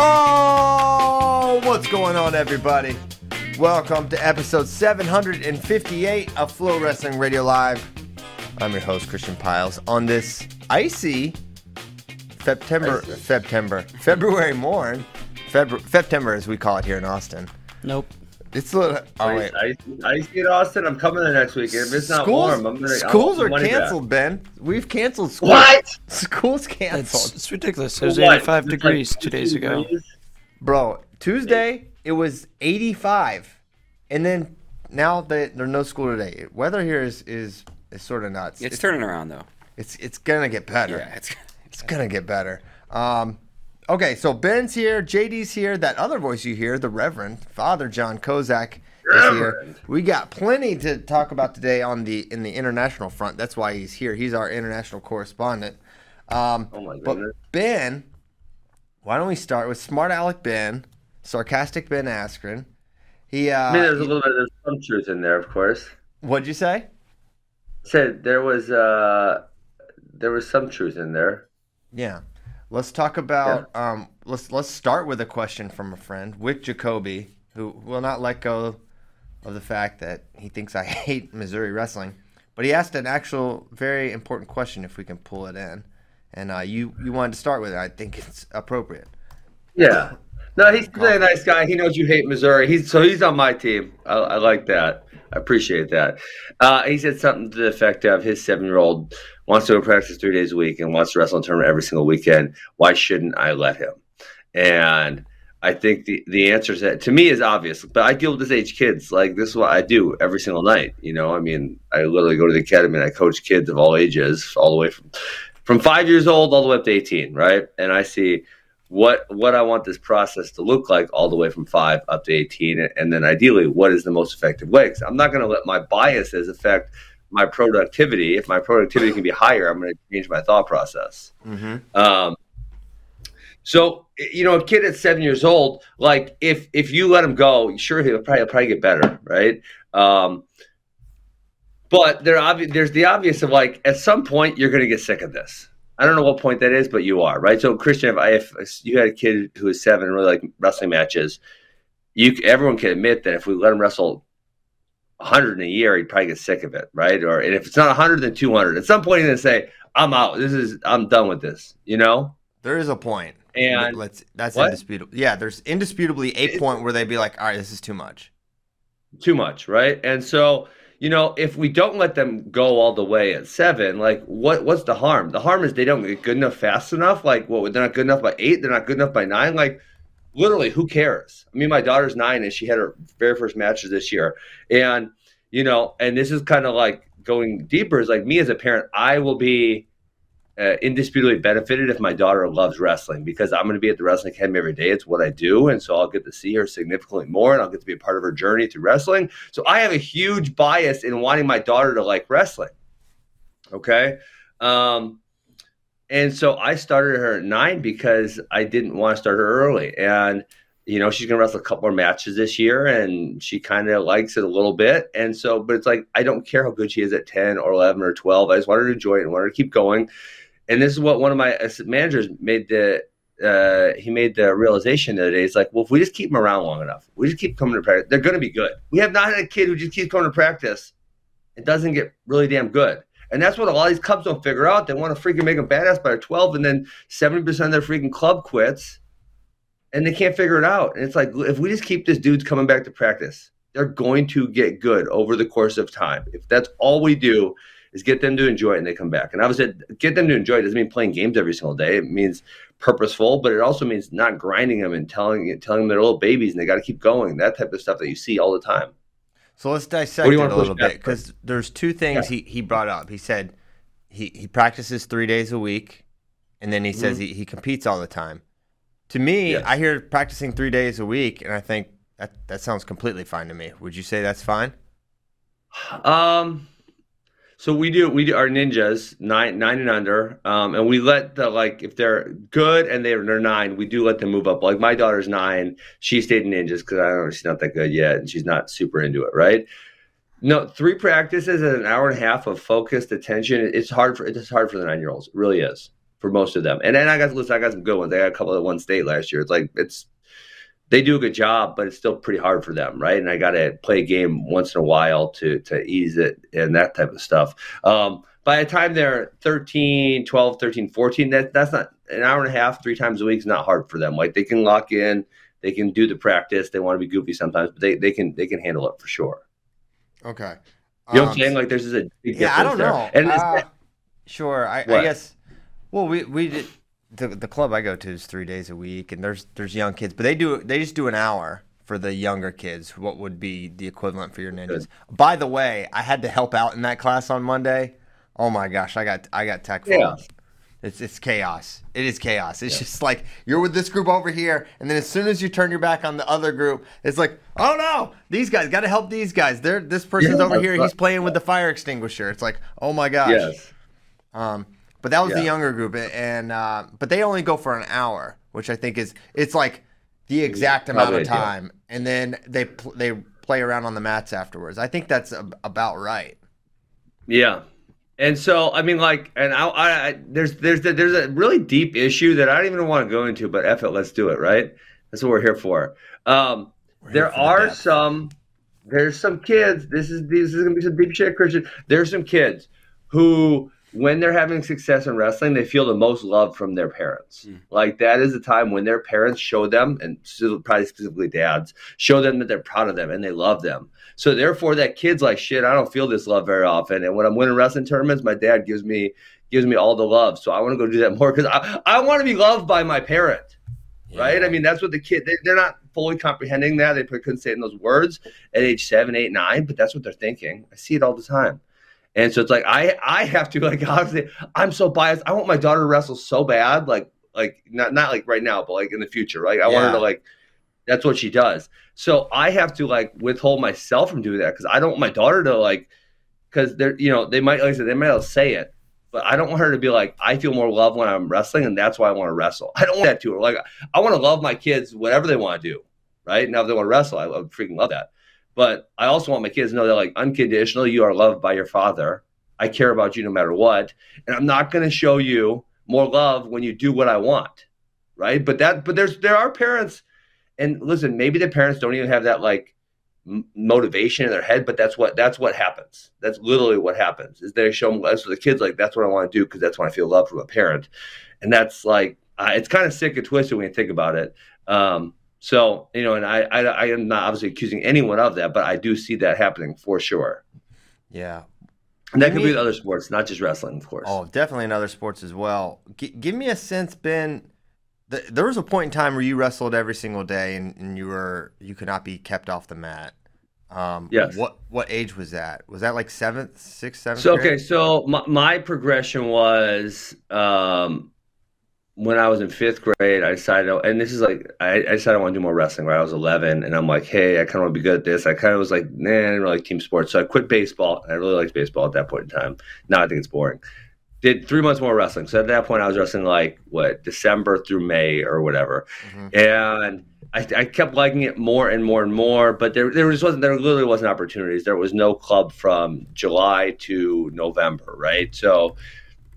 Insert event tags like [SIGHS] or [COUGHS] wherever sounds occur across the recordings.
Oh, what's going on, everybody? Welcome to episode 758 of Flow Wrestling Radio Live. I'm your host, Christian Pyles. On this icy September, September, February morn, February, September as we call it here in Austin. Nope. It's a little. Oh wait, I, I see it, Austin. I'm coming the next week. If it's not schools, warm, I'm gonna. Schools are money back. canceled, Ben. We've canceled schools. What? [LAUGHS] Schools It's, canceled, it's ridiculous. It was What? 85 It's degrees like two days ago. bro. Tuesday it was 85, and then now that there's no school today. Weather here is is is sort of nuts. It's turning around though. It's it's gonna get better. Yeah, it's It's gonna get better. Um, okay, so Ben's here, JD's here. That other voice you hear, the Reverend Father John Kozak, is here. We got plenty to talk about today on the in the international front. That's why he's here. He's our international correspondent. Um, Oh my but. Ben, why don't we start with Smart Alec Ben, sarcastic Ben Askren? He, uh, I mean, there's a little bit. There's some truth in there, of course. what'd you say? Said there was uh there was some truth in there. Yeah. Let's talk about um let's let's start with a question from a friend, Wick Jacoby, who will not let go of the fact that he thinks I [LAUGHS] hate Missouri wrestling. But he asked an actual very important question if we can pull it in. And uh, you you wanted to start with it. I think it's appropriate. Yeah. No, he's a nice guy. He knows you hate Missouri. He's so he's on my team. I, I like that. I appreciate that. Uh, he said something to the effect of his seven-year-old wants to go practice three days a week and wants to wrestle in tournament every single weekend. Why shouldn't I let him? And I think the the answer is that to me is obvious. But I deal with this age kids. Like this is what I do every single night. You know, I mean, I literally go to the academy and I coach kids of all ages, all the way from from five years old all the way up to eighteen, right? And I see what what I want this process to look like all the way from five up to eighteen, and then ideally, what is the most effective way? 'Cause I'm not going to let my biases affect my productivity. If my productivity can be higher, I'm going to change my thought process. Mm-hmm. Um, so you know, a kid at seven years old, like if if you let him go, sure he'll probably, he'll probably get better, right? Um, but there obvi- there's the obvious of like at some point you're going to get sick of this. I don't know what point that is, but you are right. So Christian, if, I, if you had a kid who is seven and really like wrestling matches, you everyone can admit that if we let him wrestle 100 in a year, he'd probably get sick of it, right? Or and if it's not 100, then 200. At some point, he's to say, "I'm out. This is I'm done with this," you know. There is a. And Let's that's What? indisputable. Yeah, there's indisputably a point where they'd be like, all right, this is too much. too much, right? And so, you know, if we don't let them go all the way at seven, like what what's the harm? The harm is they don't get good enough fast enough. Like, what they're not good enough by eight, they're not good enough by nine. Like, literally, who cares? I mean, my daughter's nine and she had her very first matches this year, and you know, and this is kind of like going deeper. Is like me as a parent, I will be. Uh, indisputably benefited if my daughter loves wrestling because I'm going to be at the wrestling academy every day. It's what I do, and so I'll get to see her significantly more, and I'll get to be a part of her journey through wrestling. So I have a huge bias in wanting my daughter to like wrestling. Okay. Um, and so I started her at nine because I didn't want to start her early. And, you know, she's going to wrestle a couple more matches this year and she kind of likes it a little bit. And so, but it's like, I don't care how good she is at 10 or 11 or 12. I just want her to enjoy it and want her to keep going. And this is what one of my managers made the, uh, he made the realization the other day. He's like, well, if we just keep them around long enough, we just keep coming to practice, they're going to be good. We have not had a kid who just keeps coming to practice. and doesn't get really damn good. And that's what a lot of these clubs don't figure out. They want to freaking make them badass by 12, and then 70% of their freaking club quits and they can't figure it out. And it's like, if we just keep this dudes coming back to practice, they're going to get good over the course of time. If that's all we do is get them to enjoy it and they come back. And I obviously, get them to enjoy it doesn't mean playing games every single day. It means purposeful, but it also means not grinding them and telling telling them they're little babies and they got to keep going. That type of stuff that you see all the time. So let's dissect it a little bit because there's two things yeah. he, he brought up. He said he, he practices three days a week, and then he mm-hmm. says he, he competes all the time. To me, yes. I hear practicing three days a week, and I think that that sounds completely fine to me. Would you say that's fine? Um, so we do we do our ninjas nine nine and under, um, and we let the like if they're good and they're they're nine, we do let them move up. Like my daughter's nine, she stayed in ninjas because I don't know she's not that good yet, and she's not super into it, right? No, three practices and an hour and a half of focused attention. It's hard for it's hard for the nine year olds. Really is for most of them. And then I got listen, I got some good ones. I got a couple at one state last year. It's like it's they do a good job, but it's still pretty hard for them, right? And I got to play a game once in a while to to ease it and that type of stuff. Um, by the time they're 13, 12, 13, 14, that, that's not an hour and a half, three times a week is not hard for them. Like they can lock in, they can do the practice. They want to be goofy sometimes, but they, they can they can handle it for sure. Okay. You know what I'm um, saying? Like there's just a yeah. I don't know. And uh, sure, I, I, guess. Well, we we did the the club I go to is three days a week, and there's there's young kids, but they do they just do an hour for the younger kids. What would be the equivalent for your ninjas? Good. By the way, I had to help out in that class on Monday. Oh my gosh, I got I got tech yeah. It's it's chaos. It is chaos. It's yeah. just like you're with this group over here, and then as soon as you turn your back on the other group, it's like, oh no, these guys got to help these guys. They're this person's yeah, over here. He's playing with the fire extinguisher. It's like, oh my gosh. Yes. Um, but that was yeah. the younger group, and uh, but they only go for an hour, which I think is it's like the exact amount of time, and then they pl- they play around on the mats afterwards. I think that's about right. Yeah, and so I mean, like, and I, I, there's there's there's a really deep issue that I don't even want to go into, but F it, let's do it, right? That's what we're here for. Um, here there for are the some there's some kids. This is this is gonna be some deep shit, Christian. There's some kids who when they're having success in wrestling, they feel the most love from their parents. Mm. Like that is the time when their parents show them, and probably specifically dads, show them that they're proud of them and they love them. So therefore, that kid's like, shit, I don't feel this love very often. And when I'm winning wrestling tournaments, my dad gives me gives me all the love. So I want to go do that more because I, I want to be loved by my parent. Yeah. Right? I mean, that's what the kid, they, they're not fully comprehending that. They couldn't say it in those words at age seven, eight, nine, but that's what they're thinking. I see it all the time. And so it's like I I have to like [LAUGHS] obviously I'm so biased. I want my daughter to wrestle so bad, like like not not like right now, but like in the future. Like I yeah. want her to like that's what she does. So I have to like withhold myself from doing that because I don't want my daughter to like because they're you know they might like I said they might say it, but I don't want her to be like I feel more love when I'm wrestling and that's why I want to wrestle. I don't want that to her. Like I want to love my kids whatever they want to do. Right now, if they want to wrestle, I, I freaking love that. But I also want my kids to know that like unconditional, you are loved by your father. I care about you no matter what, and I'm not going to show you more love when you do what I want, right? But that, but there's there are parents, and listen, maybe the parents don't even have that like motivation in their head, but that's what that's what happens. That's literally what happens. Is they show them as the kids like that's what I want to do because that's when I feel love from a parent, and that's like uh, it's kind of sick and twisted when you think about it. Um, so you know, and I, I, I am not obviously accusing anyone of that, but I do see that happening for sure. Yeah, and that could be other sports, not just wrestling, of course. Oh, definitely in other sports as well. G- give me a sense, Ben. Th- there was a point in time where you wrestled every single day, and, and you were you could not be kept off the mat. Um, yes. What what age was that? Was that like seventh, sixth, seventh? So grade? okay, so my, my progression was um, when I was in fifth grade, I decided, and this is like, I, I decided I want to do more wrestling. Right, I was 11, and I'm like, hey, I kind of want to be good at this. I kind of was like, nah, I didn't really like team sports, so I quit baseball. I really liked baseball at that point in time. Now I think it's boring. did three months more wrestling. So at that point, I was wrestling like what December through May or whatever, mm-hmm. and I, I, kept liking it more and more and more. But there, there just wasn't there literally wasn't opportunities. There was no club from July to November, right? So,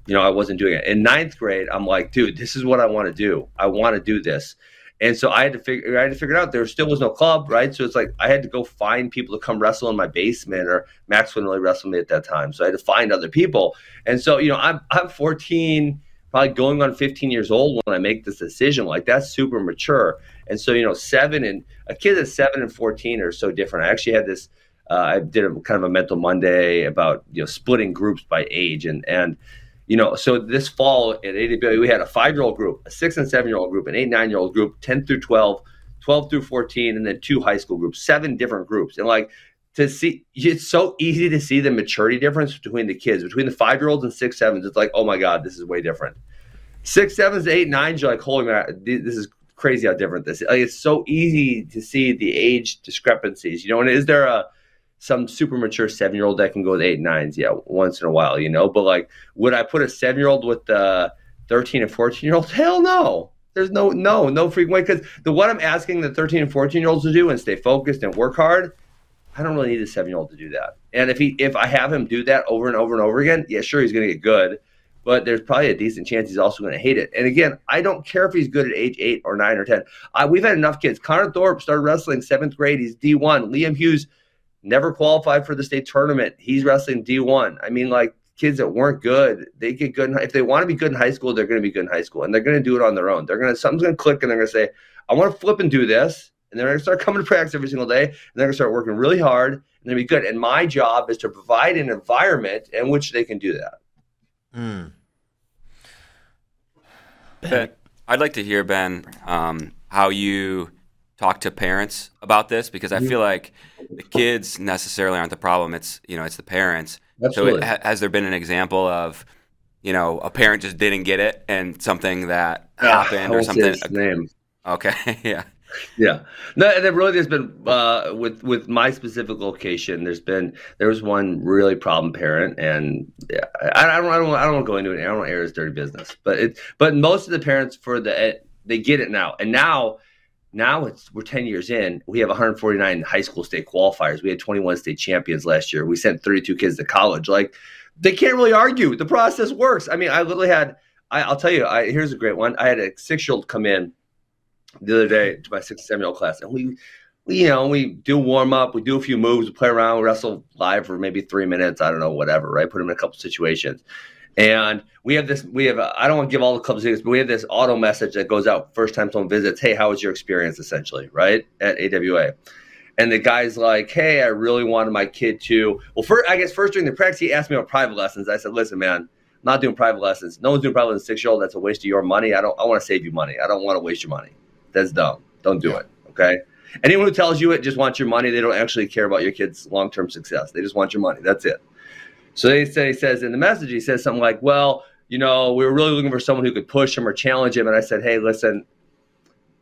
you know, I wasn't doing it. In ninth grade, I'm like, dude, this is what I want to do. I want to do this. And so I had to figure I had to figure it out. There still was no club, right? So it's like I had to go find people to come wrestle in my basement, or Max wouldn't really wrestle me at that time. So I had to find other people. And so, you know, I'm I'm 14, probably going on 15 years old when I make this decision. Like that's super mature. And so, you know, seven and a kid that's seven and 14 are so different. I actually had this. Uh, I did a kind of a mental Monday about you know splitting groups by age, and and you know, so this fall at AWA, we had a five year old group, a six and seven year old group, an eight, nine year old group, 10 through 12, 12 through 14, and then two high school groups, seven different groups. And like to see, it's so easy to see the maturity difference between the kids, between the five year olds and six, sevens. It's like, oh my God, this is way different. Six, sevens, eight, nines, you're like, holy man, this is crazy how different this is. Like, it's so easy to see the age discrepancies, you know, and is there a, some super mature seven year old that can go with eight nines, yeah, once in a while, you know. But like, would I put a seven year old with the thirteen and fourteen year old? [LAUGHS] Hell no. There's no no no freaking way because the what I'm asking the thirteen and fourteen year olds to do and stay focused and work hard, I don't really need a seven year old to do that. And if he if I have him do that over and over and over again, yeah, sure he's gonna get good. But there's probably a decent chance he's also going to hate it. And again, I don't care if he's good at age eight or nine or ten. I, we've had enough kids. Connor Thorpe started wrestling seventh grade. He's D1. Liam Hughes never qualified for the state tournament. He's wrestling D1. I mean, like kids that weren't good, they get good. In, if they want to be good in high school, they're going to be good in high school, and they're going to do it on their own. They're going to something's going to click, and they're going to say, "I want to flip and do this," and they're going to start [LAUGHS] coming to practice every single day, and they're going to start working really hard, and they're going to be good. And my job is to provide an environment in which they can do that. Mm. Ben, I'd like to hear Ben um, how you talk to parents about this because I feel like the kids necessarily aren't the problem. It's you know it's the parents. Absolutely. So it, has there been an example of you know a parent just didn't get it and something that ah, happened or something? name. Okay. [LAUGHS] yeah. Yeah. No, and there really has been uh, with with my specific location. There's been there was one really problem parent, and yeah, I, I don't I don't I don't want to go into it. I don't want to air his dirty business, but it but most of the parents for the they get it now, and now now it's we're 10 years in. We have 149 high school state qualifiers. We had 21 state champions last year. We sent 32 kids to college. Like they can't really argue. The process works. I mean, I literally had. I, will tell you. I, here's a great one. I had a six year old come in the other day to my six seven year old class, and we, we, you know, we do warm up, we do a few moves, we play around, we wrestle live for maybe three minutes. I don't know, whatever. Right? Put them in a couple situations. And we have this, we have, I don't want to give all the clubs this, but we have this auto message that goes out first time someone visits. Hey, how was your experience essentially, right? At AWA. And the guy's like, hey, I really wanted my kid to. Well, first, I guess first during the practice, he asked me about private lessons. I said, listen, man, I'm not doing private lessons. No one's doing private lessons six year old. That's a waste of your money. I don't, I want to save you money. I don't want to waste your money. That's dumb. Don't do it. Okay. Anyone who tells you it just wants your money, they don't actually care about your kid's long term success. They just want your money. That's it. So he, say, he says in the message, he says something like, well, you know, we were really looking for someone who could push him or challenge him. And I said, hey, listen,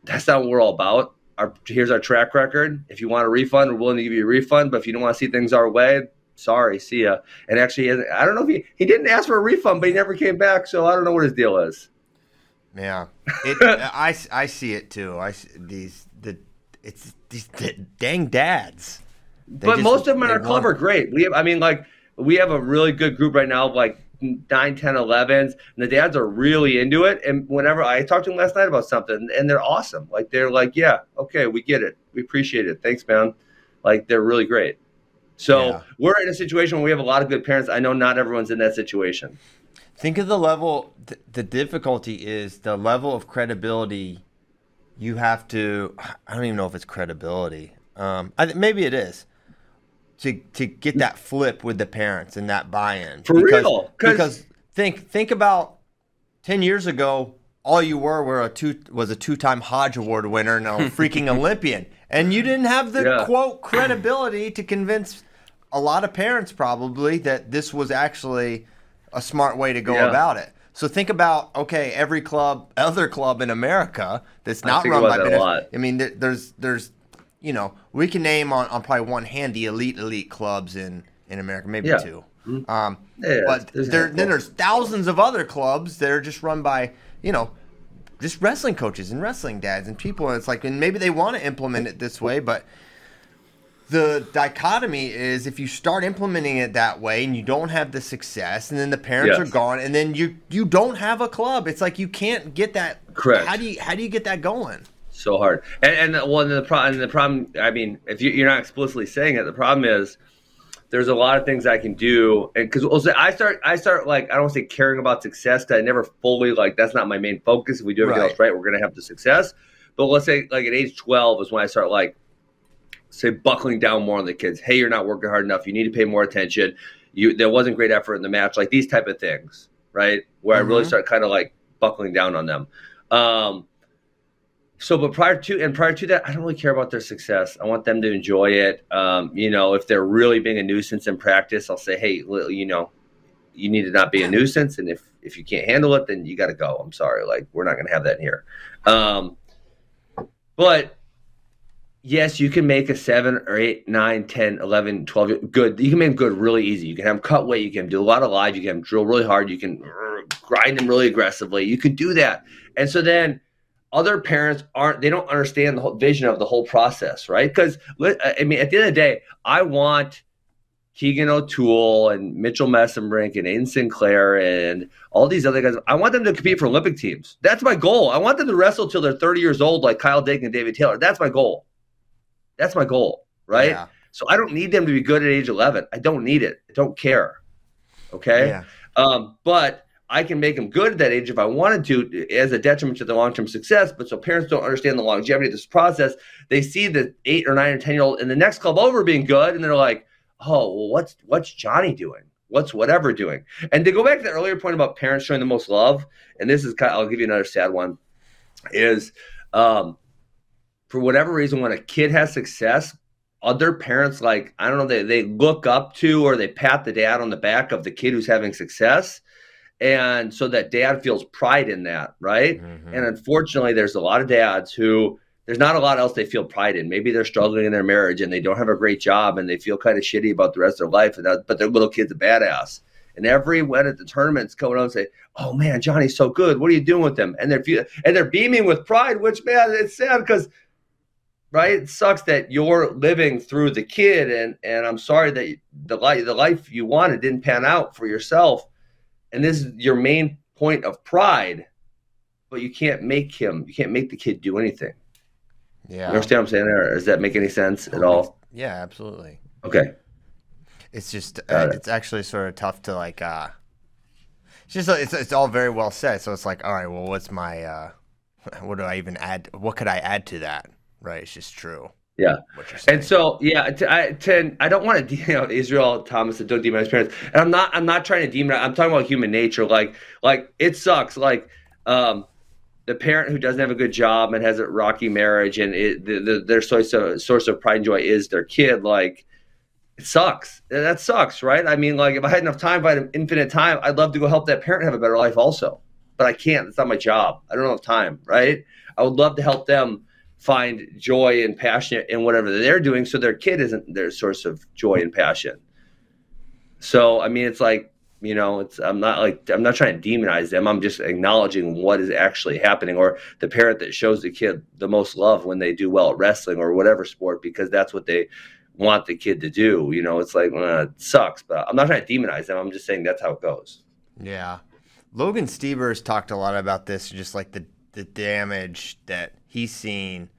that's not what we're all about. Our, here's our track record. If you want a refund, we're willing to give you a refund. But if you don't want to see things our way, sorry, see ya. And actually, I don't know if he, he didn't ask for a refund, but he never came back. So I don't know what his deal is. Yeah, it, [LAUGHS] I, I see it too. I see these the it's these the dang dads. They but just, most of them are clever, great. We have, I mean, like we have a really good group right now of like 9, 10, 11s, and the dads are really into it. And whenever I talked to them last night about something, and they're awesome. Like they're like, yeah, okay, we get it, we appreciate it, thanks, man. Like they're really great. So yeah. we're in a situation where we have a lot of good parents. I know not everyone's in that situation. Think of the level. Th- the difficulty is the level of credibility you have to. I don't even know if it's credibility. Um, I, maybe it is to to get that flip with the parents and that buy-in. For because, real, because think think about ten years ago, all you were were a two was a two-time Hodge Award winner and a [LAUGHS] freaking Olympian, and you didn't have the yeah. quote credibility to convince a lot of parents probably that this was actually a smart way to go yeah. about it. So think about okay, every club, other club in America that's not run by that I mean, there's there's you know, we can name on, on probably one hand the elite elite clubs in in America, maybe yeah. two. Mm-hmm. Um, yeah, but there, then there's thousands of other clubs that are just run by you know just wrestling coaches and wrestling dads and people. And it's like, and maybe they want to implement it this way, but the dichotomy is if you start implementing it that way and you don't have the success and then the parents yes. are gone and then you you don't have a club it's like you can't get that correct how do you how do you get that going so hard and and well the problem the problem i mean if you, you're not explicitly saying it the problem is there's a lot of things I can do, and because I start, I start like I don't say caring about success because I never fully like that's not my main focus. If we do everything right. else right, we're gonna have the success. But let's say like at age 12 is when I start like say buckling down more on the kids. Hey, you're not working hard enough. You need to pay more attention. You there wasn't great effort in the match. Like these type of things, right? Where mm-hmm. I really mm-hmm. start kind of like buckling down on them. Um, so, but prior to and prior to that, I don't really care about their success. I want them to enjoy it. Um, you know, if they're really being a nuisance in practice, I'll say, hey, you know, you need to not be a nuisance, and if if you can't handle it, then you got to go. I'm sorry, like we're not going to have that here. Um, but yes, you can make a seven or eight, nine, 10, 11, 12 good. You can make them good really easy. You can have them cut weight. You can do a lot of live. You can drill really hard. You can grind them really aggressively. You can do that. And so then other parents aren't, they don't understand the whole vision of the whole process, right? Because, I mean, at the end of the day, I want Keegan O'Toole and Mitchell Mesenbrink and Aiden Sinclair and all these other guys. I want them to compete for Olympic teams. That's my goal. I want them to wrestle till they're 30 years old, like Kyle Dake and David Taylor. That's my goal. That's my goal, right? Yeah. So I don't need them to be good at age 11. I don't need it. I don't care. Okay. Yeah. Um, but I can make them good at that age if I wanted to, as a detriment to the long term success. But so parents don't understand the longevity of this process. They see the eight or nine or 10 year old in the next club over being good, and they're like, oh, well, what's, what's Johnny doing? What's whatever doing? And to go back to the earlier point about parents showing the most love, and this is kind of, I'll give you another sad one, is um, for whatever reason, when a kid has success, other parents like I don't know they they look up to or they pat the dad on the back of the kid who's having success, and so that dad feels pride in that, right? Mm-hmm. And unfortunately, there's a lot of dads who there's not a lot else they feel pride in. Maybe they're struggling in their marriage and they don't have a great job and they feel kind of shitty about the rest of their life, and that, but their little kid's a badass. And every when at the tournaments coming out and say, "Oh man, Johnny's so good. What are you doing with him?" And they're and they're beaming with pride. Which man, it's sad because right? It sucks that you're living through the kid, and and I'm sorry that the life the life you wanted didn't pan out for yourself, and this is your main point of pride, but you can't make him, you can't make the kid do anything. Yeah, you understand what I'm saying? There, does that make any sense at all? Yeah, absolutely. Okay. It's just uh, it. it's actually sort of tough to like. uh It's just it's it's all very well said. So it's like, all right, well, what's my uh [LAUGHS] what do I even add? What could I add to that? right? It's just true. Yeah. And so, yeah, I, to, I don't want to, you know, Israel Thomas said, don't demonize parents. And I'm not, I'm not trying to demonize. I'm talking about human nature. Like, like it sucks. Like, um, the parent who doesn't have a good job and has a rocky marriage and it, the, the, their source of, source of pride and joy is their kid. Like, it sucks. That sucks, right? I mean, like, if I had enough time, if I had infinite time, I'd love to go help that parent have a better life also. But I can't. It's not my job. I don't have time, right? I would love to help them find joy and passion in whatever they're doing so their kid isn't their source of joy and passion. So i mean it's like you know it's i'm not like i'm not trying to demonize them. I'm just acknowledging what is actually happening or the parent that shows the kid the most love when they do well at wrestling or whatever sport because that's what they want the kid to do. You know it's like well, it sucks but i'm not trying to demonize them. I'm just saying that's how it goes. Yeah. Logan Stieber's talked a lot about this just like the the damage that he's seen.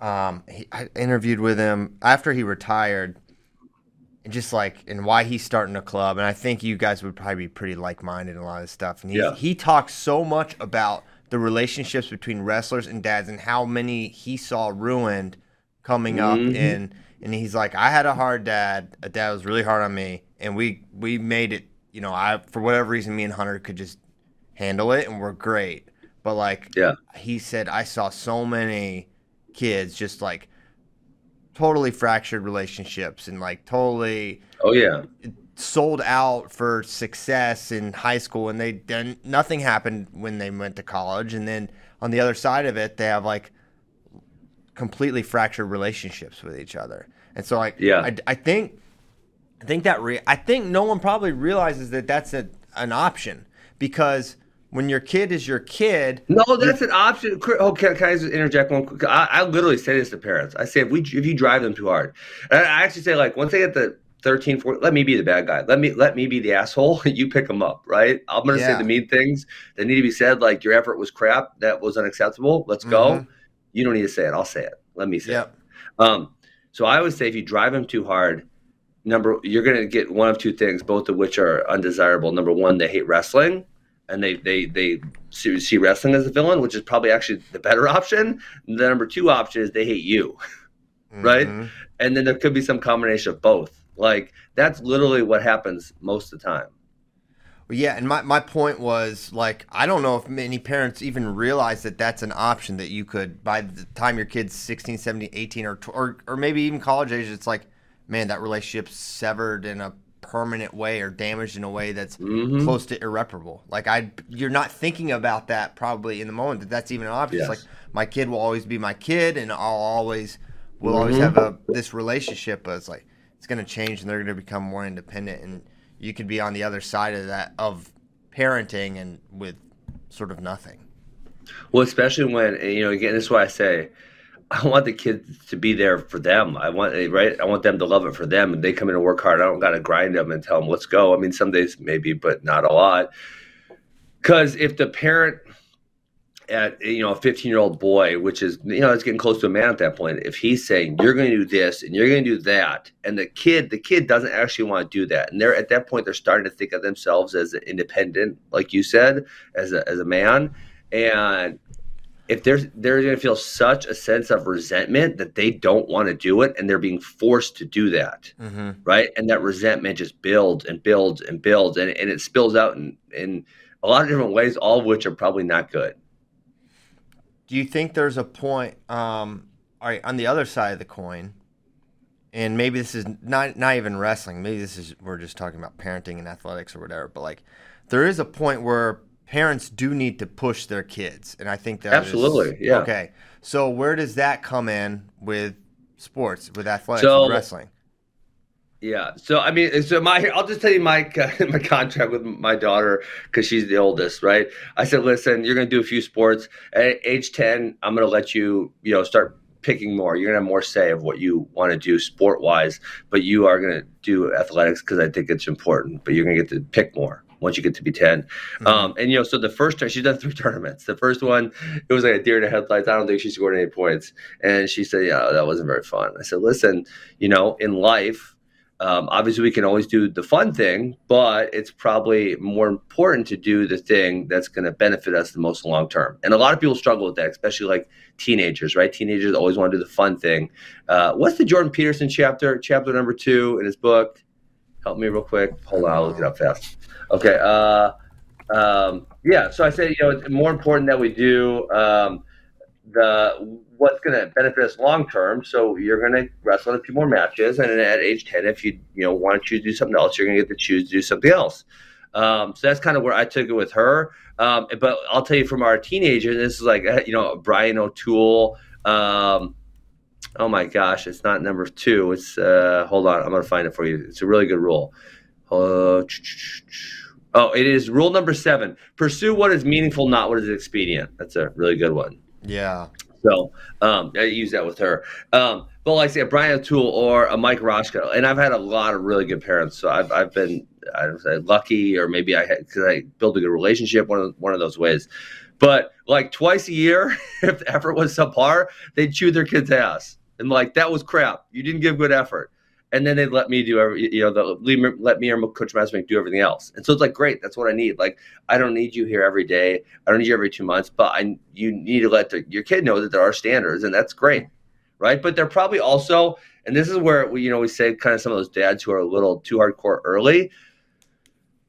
Um, he, I interviewed with him after he retired, and just like and why he's starting a club. And I think you guys would probably be pretty like minded in a lot of stuff. And he yeah. he talks so much about the relationships between wrestlers and dads and how many he saw ruined coming up mm-hmm. in and he's like I had a hard dad a dad was really hard on me and we we made it you know I for whatever reason me and Hunter could just handle it and we're great but like, yeah, he said I saw so many kids just like totally fractured relationships and like totally. Oh yeah. Sold out for success in high school, and they then nothing happened when they went to college, and then on the other side of it, they have like completely fractured relationships with each other, and so like, yeah, I, I think I think that re- I think no one probably realizes that that's a, an option because when your kid is your kid. No, that's an option. Oh, can, I just interject one? Quick? I, I literally say this to parents. I say if we if you drive them too hard, I actually say like once they get the 13, 14, let me be the bad guy. Let me let me be the asshole. [LAUGHS] you pick them up, right? I'm gonna yeah. say the mean things that need to be said, like your effort was crap, that was unacceptable. Let's go. Mm-hmm. You don't need to say it. I'll say it. Let me say yep. it. Um, so I always say if you drive them too hard, number you're gonna get one of two things, both of which are undesirable. Number one, they hate wrestling and they they they see wrestling as a villain, which is probably actually the better [LAUGHS] option. The number two option is they hate you, [LAUGHS] mm-hmm. right? And then there could be some combination of both. Like that's literally what happens most of the time. Well, yeah, and my, my point was like I don't know if many parents even realize that that's an option that you could by the time your kid's 16, 17, 18 or or or maybe even college age it's like man that relationship's severed in a permanent way or damaged in a way that's mm-hmm. close to irreparable. Like I, you're not thinking about that probably in the moment that that's even an option. Yes. Like my kid will always be my kid, and I'll always will mm-hmm. always have a this relationship. But it's like it's going to change, and they're going to become more independent, and you could be on the other side of that of parenting and with sort of nothing. Well, especially when you know, again, this is why I say I want the kids to be there for them. I want right. I want them to love it for them, and they come in and work hard. I don't got to grind them and tell them let's go. I mean, some days maybe, but not a lot. Because if the parent at you know a 15 year old boy, which is you know it's getting close to a man at that point, if he's saying you're going to do this and you're going to do that, and the kid the kid doesn't actually want to do that, and they're at that point they're starting to think of themselves as independent, like you said, as a as a man, and if there's they're going to feel such a sense of resentment that they don't want to do it and they're being forced to do that mm-hmm. right and that resentment just builds and builds and builds and, and it spills out in, in a lot of different ways all of which are probably not good do you think there's a point um, all right on the other side of the coin and maybe this is not not even wrestling maybe this is we're just talking about parenting and athletics or whatever but like there is a point where parents do need to push their kids, and I think that absolutely, is, yeah. Okay, so where does that come in with sports, with athletics, so, wrestling? Yeah. So I mean, so my I'll just tell you my [LAUGHS] my contract with my daughter because she's the oldest, right? I said, listen, you're going to do a few sports at age ten. I'm going to let you, you know, start picking more. You're going to have more say of what you want to do sport wise, but you are going to do athletics because I think it's important. But you're going to get to pick more once you get to be 10. Mm-hmm. Um, and, you know, so the first time she's done three [LAUGHS] tournaments. The first one, it was like a deer in the headlights. I don't think she scored any points. And she said, yeah, that wasn't very fun. I said, listen, you know, in life, um, obviously, we can always do the fun thing, but it's probably more important to do the thing that's going to benefit us the most long term. And a lot of people struggle with that, especially like teenagers, right? Teenagers always want to do the fun thing. Uh, what's the Jordan Peterson chapter? Chapter number two in his book. Help me real quick. Hold on, I'll look it up fast. Okay. Uh, um, yeah. So I say, you know, it's more important that we do um, the what's going to benefit us long term. So you're going to wrestle in a few more matches, and at age ten, if you you know want to choose to do something else, you're going to get to choose to do something else. Um, so that's kind of where I took it with her. Um, but I'll tell you from our teenagers, this is like you know Brian O'Toole. Um, oh my gosh, it's not number two. It's uh, hold on, I'm gonna find it for you. It's a really good rule. Uh, Oh, it is rule number seven: pursue what is meaningful, not what is expedient. That's a really good one. Yeah. So um, I use that with her. Um, but like I say, a Brian O'Toole or a Mike Roshko, and I've had a lot of really good parents. So I've, I've been I don't say lucky, or maybe I had because I built a good relationship. One of one of those ways. But like twice a year, [LAUGHS] if the effort was subpar, they'd chew their kid's ass, and like that was crap. You didn't give good effort and then they let me do every, you know, the, let me or Coach Mesenbrink do everything else. And so it's like, great, that's what I need. Like, I don't need you here every day. I don't need you every two months, but I, you need to let the, your kid know that there are standards, and that's great, right? But they're probably also, and this is where we, you know, we say kind of some of those dads who are a little too hardcore early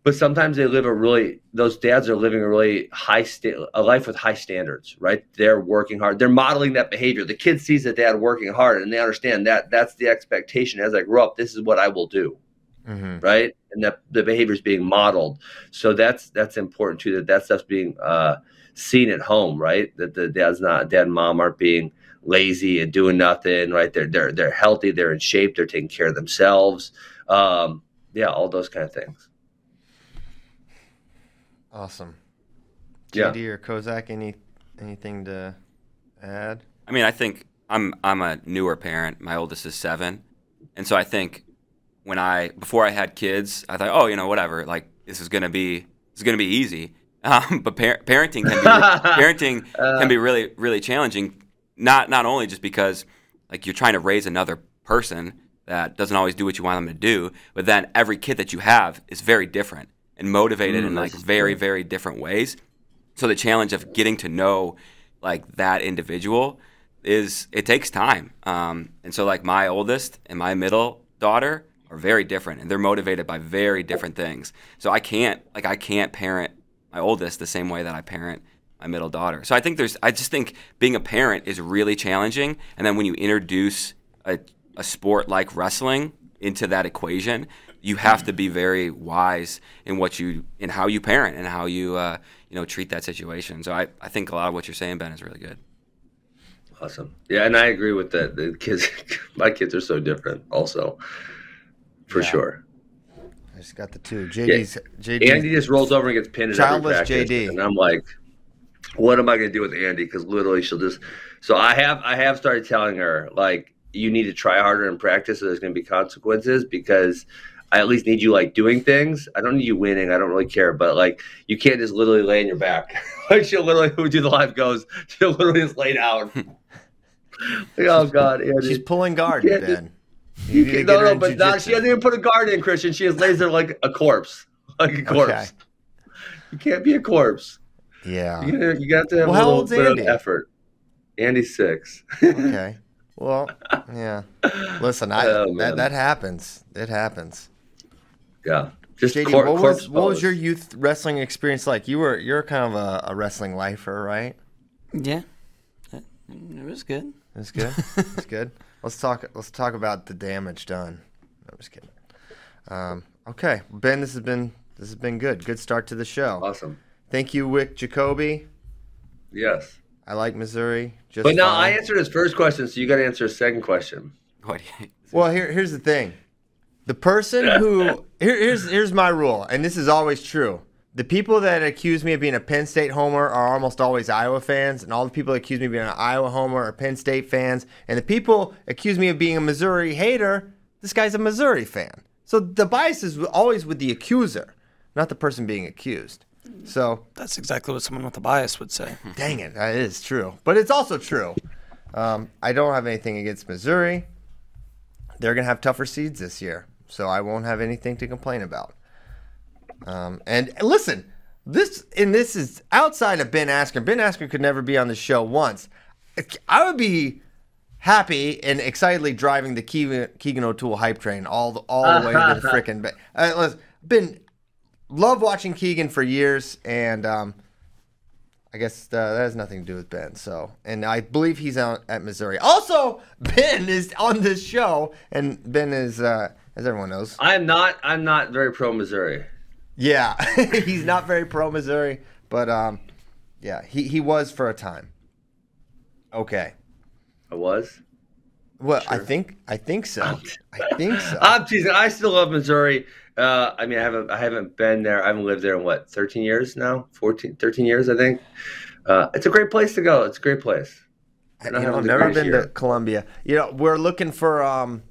but sometimes they live a really those dads are living a really high sta- a life with high standards right they're working hard they're modeling that behavior the kid sees the dad working hard and they understand that that's the expectation as i grow up this is what i will do mm-hmm. right and that the behavior is being modeled so that's that's important too that that stuff's being uh, seen at home right that the dad's not dad and mom aren't being lazy and doing nothing. Right? They're they're they're healthy. They're in shape. They're taking care of themselves. Um, yeah, all those kind of things. Awesome. Yeah. JD or Kozak, any anything to add? I mean, I think I'm I'm a newer parent. My oldest is seven, and so I think when I before I had kids, I thought, oh, you know, whatever, like this is gonna be this is gonna be easy. [LAUGHS] Um, but par- parenting can be [LAUGHS] parenting can be really really challenging. Not not only just because like you're trying to raise another person that doesn't always do what you want them to do, but then every kid that you have is very different and motivated Mm, in like very very different ways. So the challenge of getting to know like that individual is it takes time. Um, and so like my oldest and my middle daughter are very different and they're motivated by very different things. So I can't like I can't parent my oldest the same way that I parent my middle daughter. So I think there's I just think being a parent is really challenging and then when you introduce a, a sport like wrestling into that equation, you have to be very wise in what you in how you parent and how you uh, you know treat that situation. So I, I think a lot of what you're saying, Ben, is really good. Awesome. Yeah, and I agree with that. The kids, [LAUGHS] my kids are so different. Also, for Yeah. sure. I just got the two. JD's JD. Andy just rolls over and gets pinned at every Childless practice, JD. and I'm like, what am I going to do with Andy? Because literally, she'll just. So I have I have started telling her like you need to try harder in practice. So there's going to be consequences because I at least need you like doing things. I don't need you winning. I don't really care, but like you can't just literally lay on your back. [LAUGHS] like she'll literally who do the live goes. [LAUGHS] She'll literally just lay down. [LAUGHS] Like, oh God, Andy. She's pulling guard, Yeah, Ben. You need to can, get no, no, but not, she jujitsu. hasn't even put a guard in, Christian. She just lays there like a corpse, like a corpse. Okay. You can't be a corpse. Yeah. You, gotta, you got to have Well, a little bit Andy? of effort. Andy's six. Okay. Well, yeah. Listen, I Oh, that that happens. It happens. Yeah, just JD, cor- what was what was your youth wrestling experience like? You were you're kind of a, a wrestling lifer, right? Yeah, it, was good. it was good. [LAUGHS] That's good. Good. Let's talk. Let's talk about the damage done. No, I'm just kidding. Um, okay, Ben, this has been this has been good. Good start to the show. Awesome. Thank you, Wick Jacoby. Yes. I like Missouri. Just But now I answered his first question, so you got to answer his second question. What do you, Well, here, here's the thing. The person who here, here's here's my rule, and this is always true. The people that accuse me of being a Penn State homer are almost always Iowa fans, and all the people that accuse me of being an Iowa homer are Penn State fans, and the people accuse me of being a Missouri hater. This guy's a Missouri fan, so the bias is always with the accuser, not the person being accused. So That's exactly what someone with a bias would say. [LAUGHS] Dang it, that is true. But it's also true. Um, I don't have anything against Missouri. They're going to have tougher seeds this year, so I won't have anything to complain about. Um, and listen, this and this is outside of Ben Askren. Ben Askren could never be on the show once. I would be happy and excitedly driving the Keegan, Keegan O'Toole hype train all the, all the way to the [LAUGHS] freaking. Ba- uh, listen, been love watching Keegan for years, and um, I guess uh, that has nothing to do with Ben. So, and I believe he's out at Missouri. Also, Ben is on this show, and Ben is, uh, as everyone knows, I'm not. I'm not very pro Missouri. yeah, [LAUGHS] he's not very pro Missouri, but um, yeah, he he was for a time. Okay, I was. well, I think I think so. I think so. [LAUGHS] I'm teasing. I still love Missouri. Uh, I mean, I haven't. I haven't been there. I haven't lived there in what 13 years now. 14, 13 years, I think. Uh, it's a great place to go. It's a great place. you know, I've never been to. Columbia. You know, we're looking for um,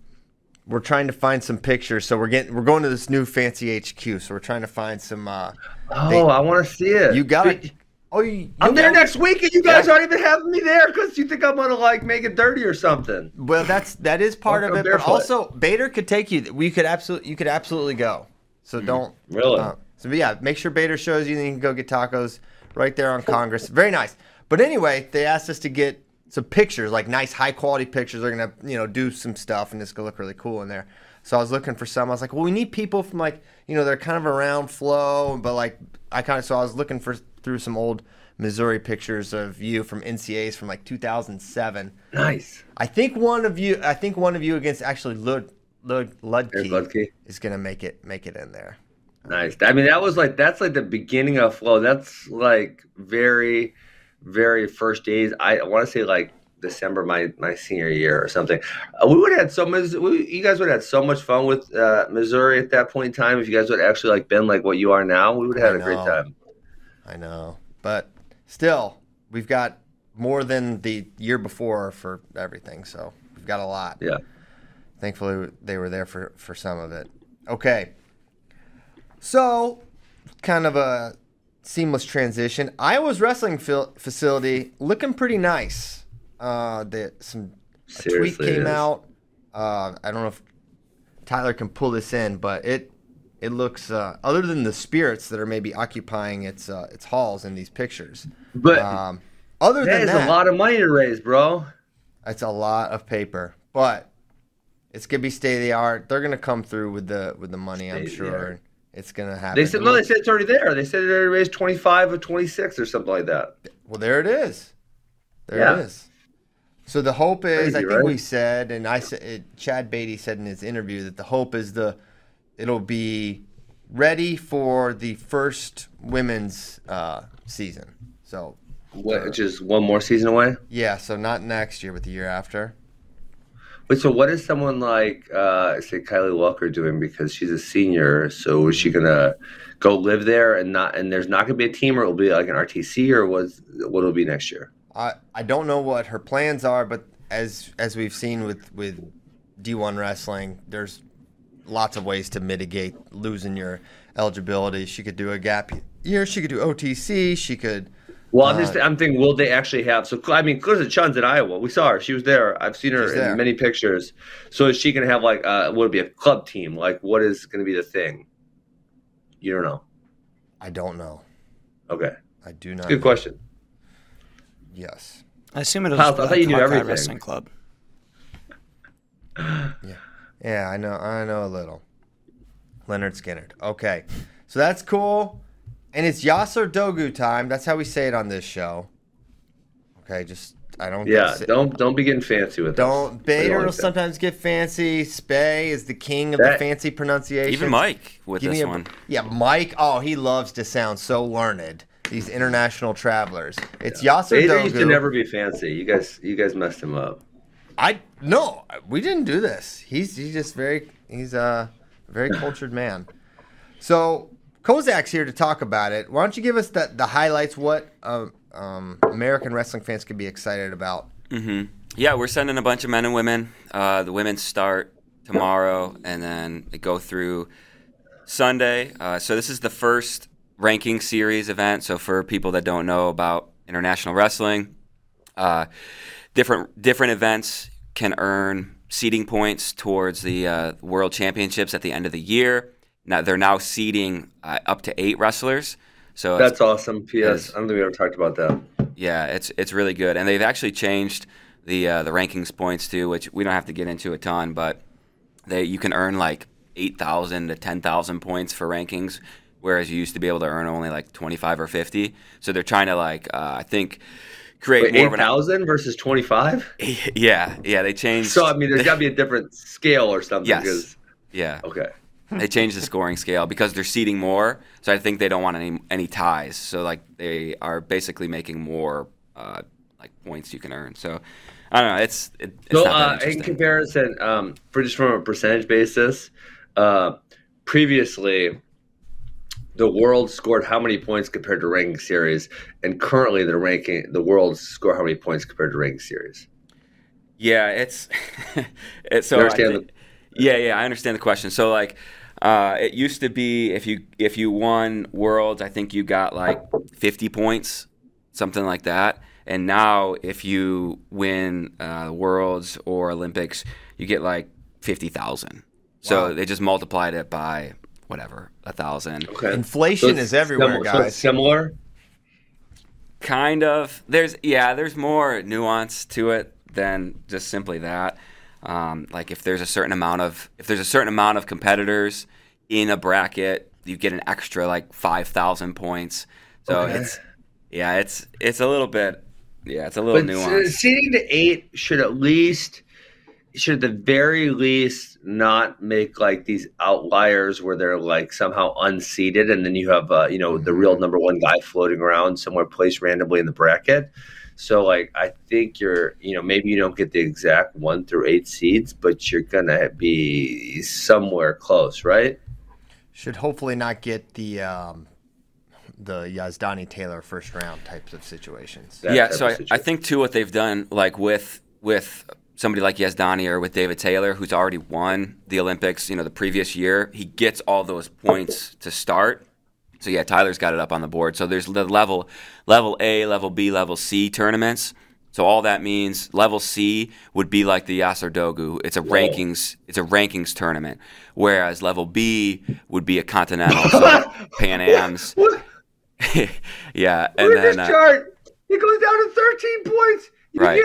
we're trying to find some pictures. So we're getting we're going to this new fancy HQ. So we're trying to find some. uh Oh, They- I want to see it. You got it. Oh, you, I'm there next week, and you guys aren't even having me there because you think I'm gonna like make it dirty or something. Well, that's that is part of it, but also Bader could take you. We could absolutely you could absolutely go. So don't Really? uh, so yeah, make sure Bader shows you, then you can go get tacos right there on Congress. Very nice. But anyway, they asked us to get some pictures, like nice high quality pictures. They're gonna you know do some stuff, and it's gonna look really cool in there. So I was looking for some. I was like, well, we need people from like you know they're kind of around flow, but like I kind of so I was looking for through some old Missouri pictures of you from NCAs from like 2007. Nice. I think one of you. I think one of you against actually Lud, Lud, Ludke Ludke? is gonna make it make it in there. Nice. I mean, that was like that's like the beginning of flow. That's like very, very first days. I want to say like December my my senior year or something. Uh, we would have had so much. We, you guys would have had so much fun with uh, Missouri at that point in time. If you guys would have actually like been like what you are now, we would have had a great time. I know, but still, we've got more than the year before for everything, so we've got a lot. Yeah. Thankfully, they were there for for some of it. Okay, so kind of a seamless transition. Iowa's wrestling fil- facility looking pretty nice. Uh, the, some a tweet Seriously, came out. Uh, I don't know if Tyler can pull this in, but it it looks uh, other than the spirits that are maybe occupying its uh, its halls in these pictures. But Um, other that than is that, a lot of money to raise, bro. it's a lot of paper, but it's gonna be state of the art. They're gonna come through with the with the money. I'm State the sure. It's gonna happen. They said no. They said it's already there. They said it already raised twenty five or twenty six or something like that. Well, there it is. There Yeah. it is. So the hope is, Crazy, I think right? we said, and I said, it, Chad Beatty said in his interview that the hope is the it'll be ready for the first women's uh, season. So What, which is one more season away. yeah, so not next year, but the year after. Wait, so what is someone like, uh, say, Kylie Welker doing because she's a senior? So is she gonna go live there and not? And there's not gonna be a team, or it'll be like an RTC, or what's what will be next year? I I don't know what her plans are, but as as we've seen with with D1 wrestling, there's lots of ways to mitigate losing your eligibility. She could do a gap year. She could do OTC. She could. Well, I'm Uh, just I'm thinking, will they actually have? So I mean, Clarissa Chun's in Iowa. We saw her; she was there. I've seen her in there. many pictures. So is she gonna have like, uh, would it be a club team? Like, what is gonna be the thing? You don't know. I don't know. Okay, I do not. good know. question. Yes. I assume it'll Kyle, just I thought you knew everything. Wrestling Club. [GASPS] Yeah. Yeah, I know. I know a little. Leonard Skinner. Okay, so that's cool, and it's Yasser Dogu time. That's how we say it on this show. Okay, just I don't. Yeah, si- don't don't be getting fancy with us. Don't We Bader don't will sometimes get fancy. Spey is the king of the fancy pronunciation. Even Mike with Give this a- one. Yeah, Mike. Oh, he loves to sound so learned. These international travelers. It's Yasser Vader Dogu. used to never be fancy. You guys, you guys messed him up. I no, we didn't do this. He's he's just very he's a very cultured man. So Kozak's here to talk about it. Why don't you give us the the highlights? What um, um, American wrestling fans can be excited about? Yeah, we're sending a bunch of men and women. Uh, the women start tomorrow, and then they go through Sunday. Uh, so this is the first ranking series event. So for people that don't know about international wrestling, uh, different different events can earn seeding points towards the uh, World Championships at the end of the year. Now they're now seeding uh, up to eight wrestlers. So That's awesome. P.S. I don't think we ever talked about that. yeah, it's it's really good, and they've actually changed the uh, the rankings points too, which we don't have to get into a ton, but they you can earn like eight thousand to ten thousand points for rankings, whereas you used to be able to earn only like twenty five or fifty. So they're trying to like uh, I think create Wait, more eight an versus twenty five. [LAUGHS] yeah yeah they changed So I mean, there's [LAUGHS] got to be a different scale or something. Yes. Because, yeah okay. They changed the scoring scale because they're seeding more. So I think they don't want any any ties. So like they are basically making more uh, like points you can earn. So I don't know. It's it, it's So uh, in comparison, um, for just from a percentage basis, uh, previously the world scored how many points compared to ranking series, and currently the ranking the world score how many points compared to ranking series. Yeah, it's [LAUGHS] it's so I understand thi- yeah, yeah, I understand the question. So like uh, it used to be if you if you won worlds, I think you got like 50 points, something like that. And now if you win uh, worlds or Olympics, you get like 50,000. So they just multiplied it by whatever, a thousand. Okay, Inflation it's is everywhere, sim- guys. it's similar. Kind of. There's yeah. There's more nuance to it than just simply that. Um, like if there's a certain amount of if there's a certain amount of competitors in a bracket, you get an extra like five thousand points. So Okay. it's yeah, it's it's a little bit yeah, it's a little But nuanced. seeding to eight should at least should at the very least not make like these outliers where they're like somehow unseated and then you have uh, you know the real number one guy floating around somewhere placed randomly in the bracket. So like I think you're you know maybe you don't get the exact one through eight seeds, but you're gonna be somewhere close, right? Should hopefully not get the um, the Yazdani Taylor first round types of situations. That yeah, so of I, I think too what they've done, like with with somebody like Yazdani or with David Taylor, who's already won the Olympics, you know, the previous year, he gets all those points to start. So yeah, Tyler's got it up on the board. So there's the level level A, level B, level C tournaments. So all that means level C would be like the Yasser Dogu. It's a rankings it's a rankings tournament. Whereas level B would be a continental, so [LAUGHS] Pan Am's. [LAUGHS] Yeah, Look and at this uh, chart. It goes down to 13 points. You Right.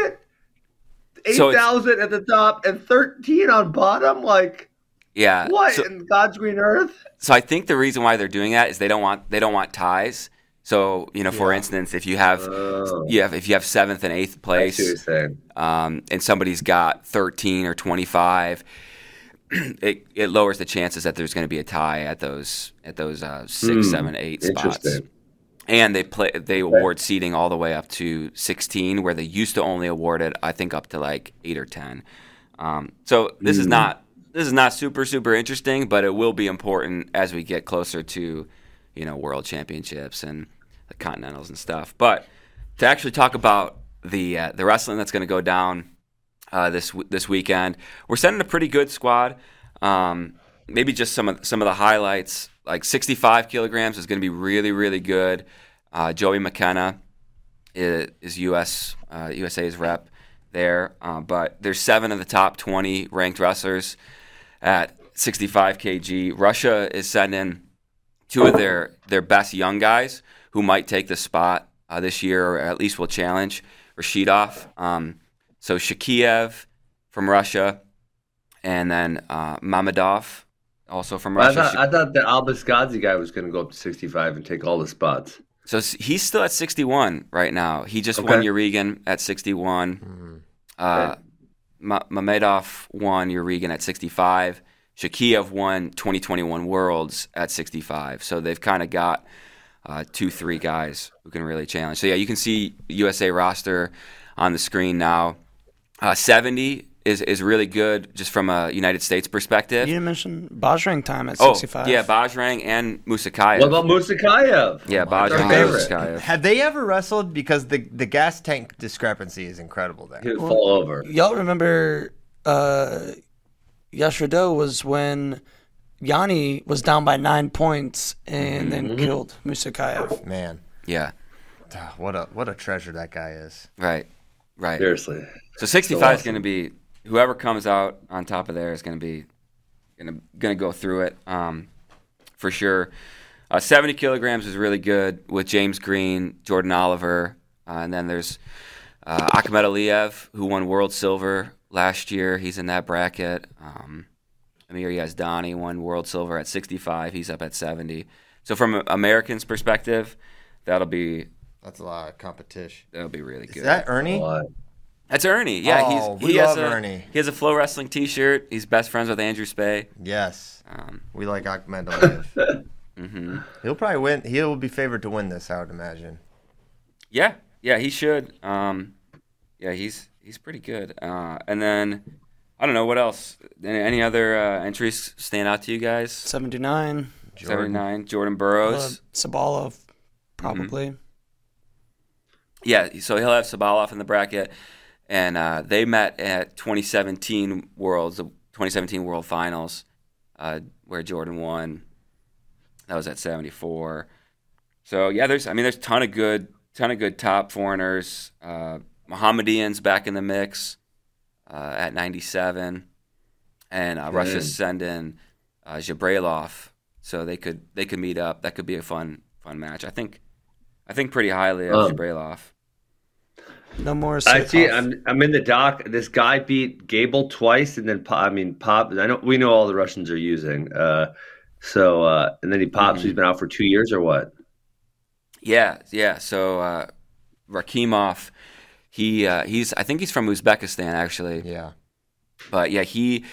get So 8,000 at the top and 13 on bottom. Like yeah. what so- in God's green earth? So I think the reason why they're doing that is they don't want they don't want ties. So you know, for instance, if you have Oh, you have if you have seventh and eighth I see what place, um, and somebody's got thirteen or twenty five, [CLEARS THROAT] it it lowers the chances that there's going to be a tie at those at those uh, six, Hmm, seven, eight spots. And they play they award seating all the way up to sixteen, where they used to only award it I think up to like eight or ten. Um, so this is Hmm. not this is not super super interesting, but it will be important as we get closer to you know world championships and the continentals and stuff. But to actually talk about the uh, the wrestling that's going to go down uh, this this weekend, we're sending a pretty good squad. Um, maybe just some of some of the highlights. Like 65 kilograms is going to be really really good. Uh, Joey McKenna is, is US uh, USA's rep there, uh, but there's seven of the top 20 ranked wrestlers at 65 kg. Russia is sending two of their their best young guys who might take the spot uh, this year, or at least will challenge Rashidov. Um, so Shakiev from Russia, and then uh, Mamadov, also from I Russia. thought, I thought the Albasgazi guy was going to go up to 65 and take all the spots. So he's still at 61 right now. He just Okay. won Yarygin at 61. Uh, Ma- Mamedov won Yarygin at 65. Shakiev won 2021 Worlds at 65. So they've kind of got uh, two, three guys who can really challenge. So yeah, you can see USA roster on the screen now. Uh, 70 is, is really good just from a United States perspective. You didn't Bajrang time at oh, 65. yeah, Bajrang and Musukaev. What about Musukaev? yeah, Bajrang and favorite. Musukaev. Have they ever wrestled? Because the the gas tank discrepancy is incredible there. He would fall over. Y'all remember uh, Yashrado was when Yianni was down by nine points and Mm-hmm. then killed Musukaev. Man, Yeah, ah, what a what a treasure that guy is. right, right. Seriously. So 65 is going to be whoever comes out on top of there is going to be going to going to go through it um, for sure. Uh, 70 kilograms is really good with James Green, Jordan Oliver, uh, and then there's uh, Akhmed Aliyev who won world silver last year. He's in that bracket. Um, Amir Yazdani won world silver at 65. He's up at 70. So from an Americans' perspective, that'll be That's a lot of competition. that'll be really good. Is that Ernie? That's Ernie. Yeah, Oh, he's we he love has a, Ernie. He has a flow wrestling T-shirt. He's best friends with Andrew Spey. Yes, Um, we like Ahmed [LAUGHS] Aliyev. mhm. He'll probably win. He'll be favored to win this, I would imagine. Yeah, yeah, he should. Um, yeah, he's he's pretty good. Uh, and then I don't know what else. Any, any other uh, entries stand out to you guys? 79. Seventy nine. Jordan Uh, Burroughs. Sabala, Mm-hmm. probably. Yeah, so he'll have Tsabolov in the bracket, and uh, they met at 2017 Worlds, the 2017 World Finals, uh, where Jordan won. That was at 74. So yeah, there's I mean there's a ton of good, ton of good top foreigners. Uh, Mohammadian's back in the mix uh, at 97, and uh, Russia's sending uh, Zhabrailov, so they could they could meet up. That could be a fun fun match. I think I think pretty highly of Um, Zhabrailov. No more. I see. I'm I'm in the doc. This guy beat Gable twice, and then I mean Pop. I know we know all the Russians are using. Uh, so uh, and then he pops. Mm-hmm. He's been out for two years or what? Yeah, yeah. So uh, Rakimov, he uh, he's I think he's from Uzbekistan actually, Yeah. but yeah he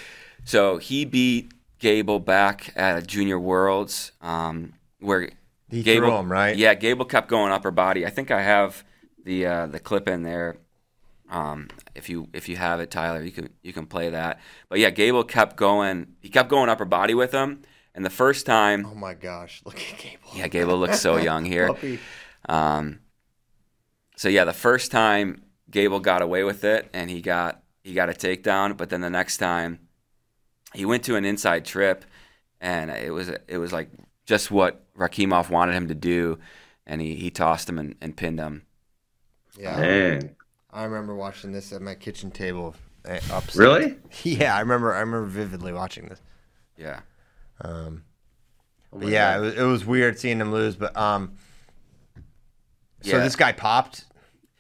so he beat Gable back at Junior Worlds, um, where He Gable threw him, right? Yeah, Gable kept going upper body. I think I have the uh, the clip in there. Um, if you if you have it, Tyler, you can you can play that. But yeah, Gable kept going. He kept going upper body with him. And the first time, Oh my gosh, look at Gable. yeah, Gable looks so [LAUGHS] young here. Um, so yeah, the first time Gable got away with it, and he got he got a takedown. But then the next time, he went to an inside trip, and it was it was like just what Rakimov wanted him to do, and he, he tossed him and, and pinned him. Yeah, Man, I remember watching this at my kitchen table. uh, Upstairs. really? [LAUGHS] Yeah, I remember. I remember vividly watching this. Yeah, Um, Oh but my yeah, it was, it was weird seeing him lose. But um, so Yeah. this guy popped.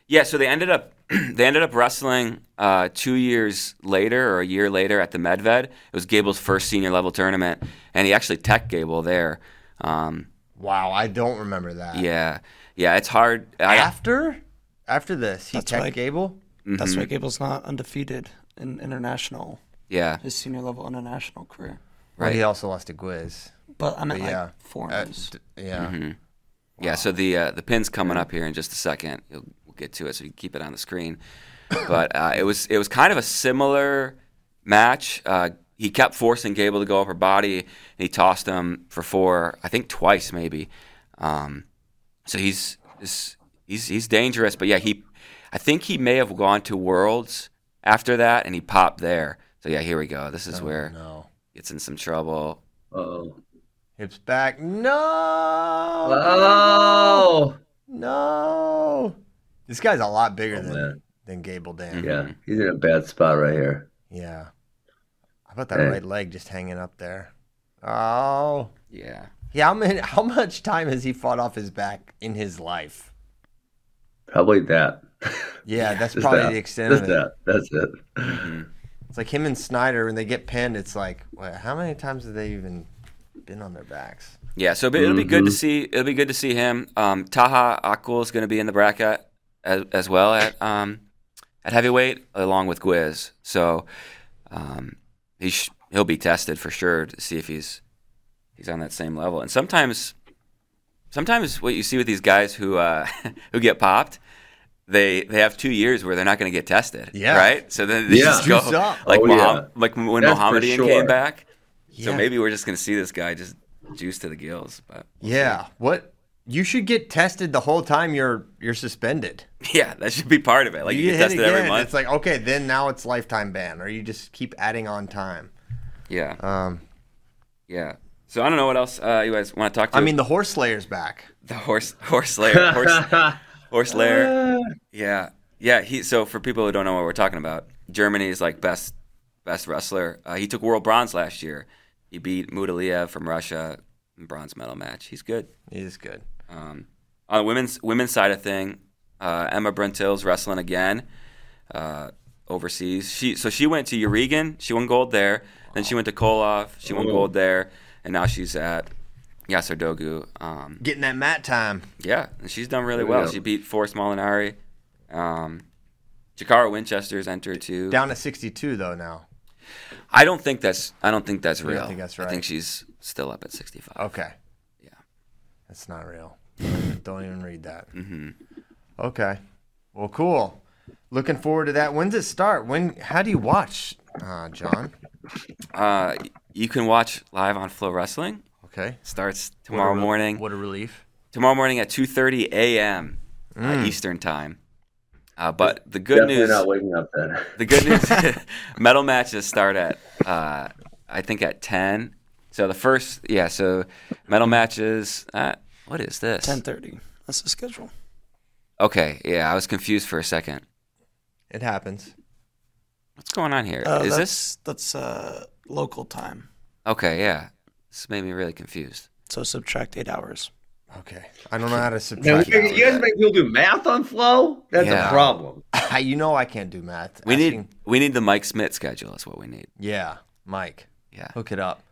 yeah. So they ended up [CLEARS THROAT] they ended up wrestling uh, two years later or a year later at the Medved. It was Gable's first senior level tournament, and he actually tech Gable there. Um, Wow, I don't remember that. yeah, yeah. It's hard. I, After, after this, he tech teched right. Gable. That's Mm-hmm. why Gable's not undefeated in international, yeah. his senior level international career. Right. Right. he also lost to Gwiz. But I meant But like yeah, Uh, d- yeah. Mm-hmm. Yeah, so the uh, the pin's coming up here in just a second. You'll, we'll get to it, so you can keep it on the screen. But uh, it was it was kind of a similar match. Uh, he kept forcing Gable to go upper body, and he tossed him for four, I think twice maybe. Um, so he's, he's he's he's dangerous. But yeah, he I think he may have gone to Worlds after that, and he popped there. So yeah, here we go. This is where Oh, No. gets in some trouble. Oh. Hips back. No. Oh. No. This guy's a lot bigger Oh, than man. than Gable Dan. Yeah, he's in a bad spot right here. Yeah. How about that Hey. right leg just hanging up there? Oh. Yeah. Yeah, how, many, [LAUGHS] how much time has he fought off his back in his life? Probably that. Yeah, that's Just probably that. the extent Just of it. that. That's it. It's like him and Snyder when they get pinned. It's like, wait, how many times have they even been on their backs? Yeah, so it'll be, it'll be good to Mhm. see. It'll be good to see him. Um, Taha Akgul is going to be in the bracket as, as well at um, at heavyweight, along with Gwiz. So um, he sh- he'll be tested for sure to see if he's he's on that same level. And sometimes, sometimes what you see with these guys who uh, [LAUGHS] who get popped, they they have two years where they're not going to get tested. Yeah. right. So then they Yeah. just go Juice up. like Oh, Moham- yeah. like when That's for Mohammadian sure. came back. So maybe we're just going to see this guy just juice to the gills, but. Yeah. What? You should get tested the whole time you're you're suspended. [LAUGHS] Yeah, that should be part of it. Like you, get hit tested every month. It's like okay, then now it's lifetime ban, or you just keep adding on time. yeah, Um, yeah. So I don't know what else uh, you guys want to talk to. I mean, the horse slayer's back. the horse, horse layer, horse, [LAUGHS] horse layer. Yeah, yeah. He. So for people who don't know what we're talking about, Germany's like best, best wrestler. Uh, he took world bronze last year. He beat Mudaliev from Russia in bronze medal match. He's good. He is good. Um, on the women's women's side of thing, uh, Emma Bruntil's wrestling again uh, overseas. She so she went to Yarygin. She won gold there. Then she went to Kolov. She won Oh. gold there, and now she's at Yasser Dogu. Um, Getting that mat time. yeah, and she's done really well. go. She beat Forrest Molinari. Um, Jakara Winchester's entered too. Down to 62 though now. I don't think that's I don't think that's You don't real. think that's I think she's still up at 65. Okay. Yeah. That's not real. Don't even read that. hmm Okay. Well, cool. Looking forward to that. When does it start? When? How do you watch, uh, John? Uh, you can watch live on Flow Wrestling. Okay. Starts What tomorrow re- morning. What a relief. tomorrow morning at 2:30 a.m. Mm. Uh, Eastern time. Uh, but the good news. Definitely news, not waking up then. [LAUGHS] the good news, [LAUGHS] [LAUGHS] metal matches start at uh, I think at 10. So the first, yeah. So metal matches. Uh, what is this? Ten thirty. That's the schedule. Okay, yeah. I was confused for a second. It happens. What's going on here? Is Uh, this that's that's uh, local time. okay? Yeah. This made me really confused. So subtract eight hours. Okay. I don't know how to Now, subtract. you you guys make people do math on flow? That's Yeah. a problem. [LAUGHS] you know I can't do math. We need we need the Mike Smith schedule. That's what we need. Yeah, Mike. Yeah. Hook it up.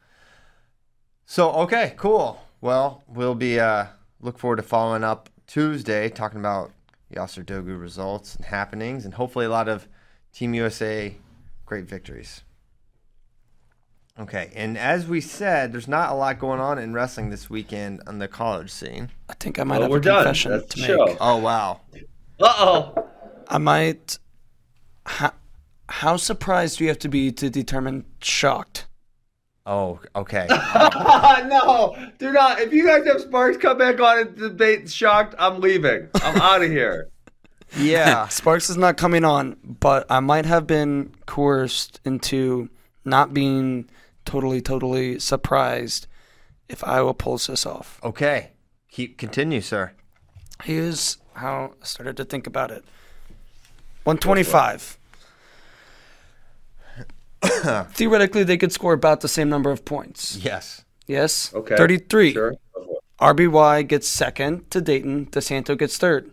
So okay, cool. Well, we'll be uh look forward to following up Tuesday, talking about Yasser Dogu results and happenings, and hopefully a lot of Team USA great victories. Okay, and as we said, there's not a lot going on in wrestling this weekend on the college scene. I think I might Well, have we're a done. confession That's to the make. show. Oh wow. Uh oh. I might. How, how surprised do you have to be to determine shocked? Oh, okay. [LAUGHS] no, do not. If you guys have Sparks come back on and debate shocked, I'm leaving. I'm out of here. [LAUGHS] yeah. Sparks is not coming on, but I might have been coerced into not being totally, totally surprised if Iowa pulls this off. Okay. Keep continue, sir. Here's how I started to think about it 125. [COUGHS] Theoretically, they could score about the same number of points. Yes. Yes? Okay. 33. Sure. RBY gets second to Daton. DeSanto gets third.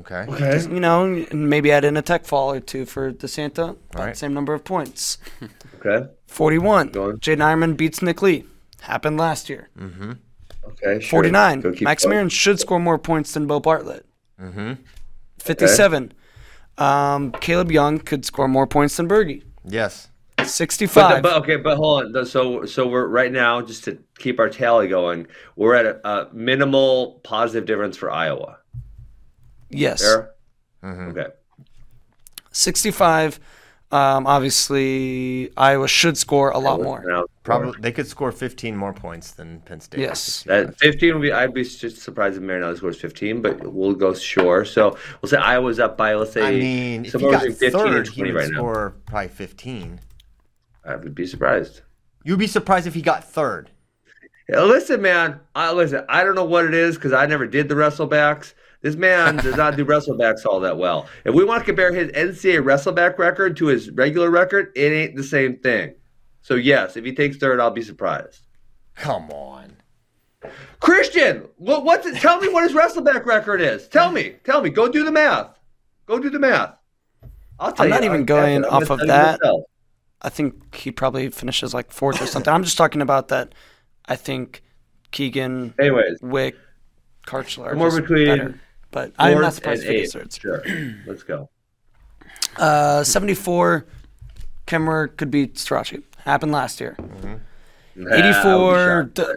Okay. Okay. You know, maybe add in a tech fall or two for DeSanto. About Right. the same number of points. [LAUGHS] Okay. 41. Go on. Jaydin Eierman beats Nick Lee. Happened last year. Mm-hmm. Okay. Sure. 49. Max going. Should score more points than Beau Bartlett. Mm-hmm. 57. Um, Kaleb Young could score more points than Berge. Yes. But, 65. but okay, but hold on. So so we're right now just to keep our tally going. We're at a, a minimal positive difference for Iowa. yes. There. Mm-hmm. Okay. 65. Um, obviously, Iowa should score a lot more. Now, Probably they could score 15 more points than Penn State. Yes. That 15 would be. I'd be just surprised if Marinelli scores 15, but we'll go sure. So we'll say Iowa's up by let's say I mean, if he got 15 third, and he 20 would right now. score probably 15. I would be surprised. You'd be surprised if he got third. Listen, man. I listen. I don't know what it is because I never did the wrestlebacks. This man does not do [LAUGHS] wrestlebacks all that well. If we want to compare his NCAA wrestleback record to his regular record, it ain't the same thing. So yes, if he takes third, I'll be surprised. Come on. Christian, what, what's it? Tell me what his wrestleback record is. Tell me. Tell me. Go do the math. Go do the math. I'll tell I'm you. not even I'm- going I'm off of that. myself. I think he probably finishes like fourth or something. I'm just talking about that. I think Keegan, Anyways, Wick, Karchler More between better. But I'm not surprised for he third. Sure. Let's go. Uh, 74, Kemmer could be Starocci. Happened last year. Nah, I'll be 84, shocked. th-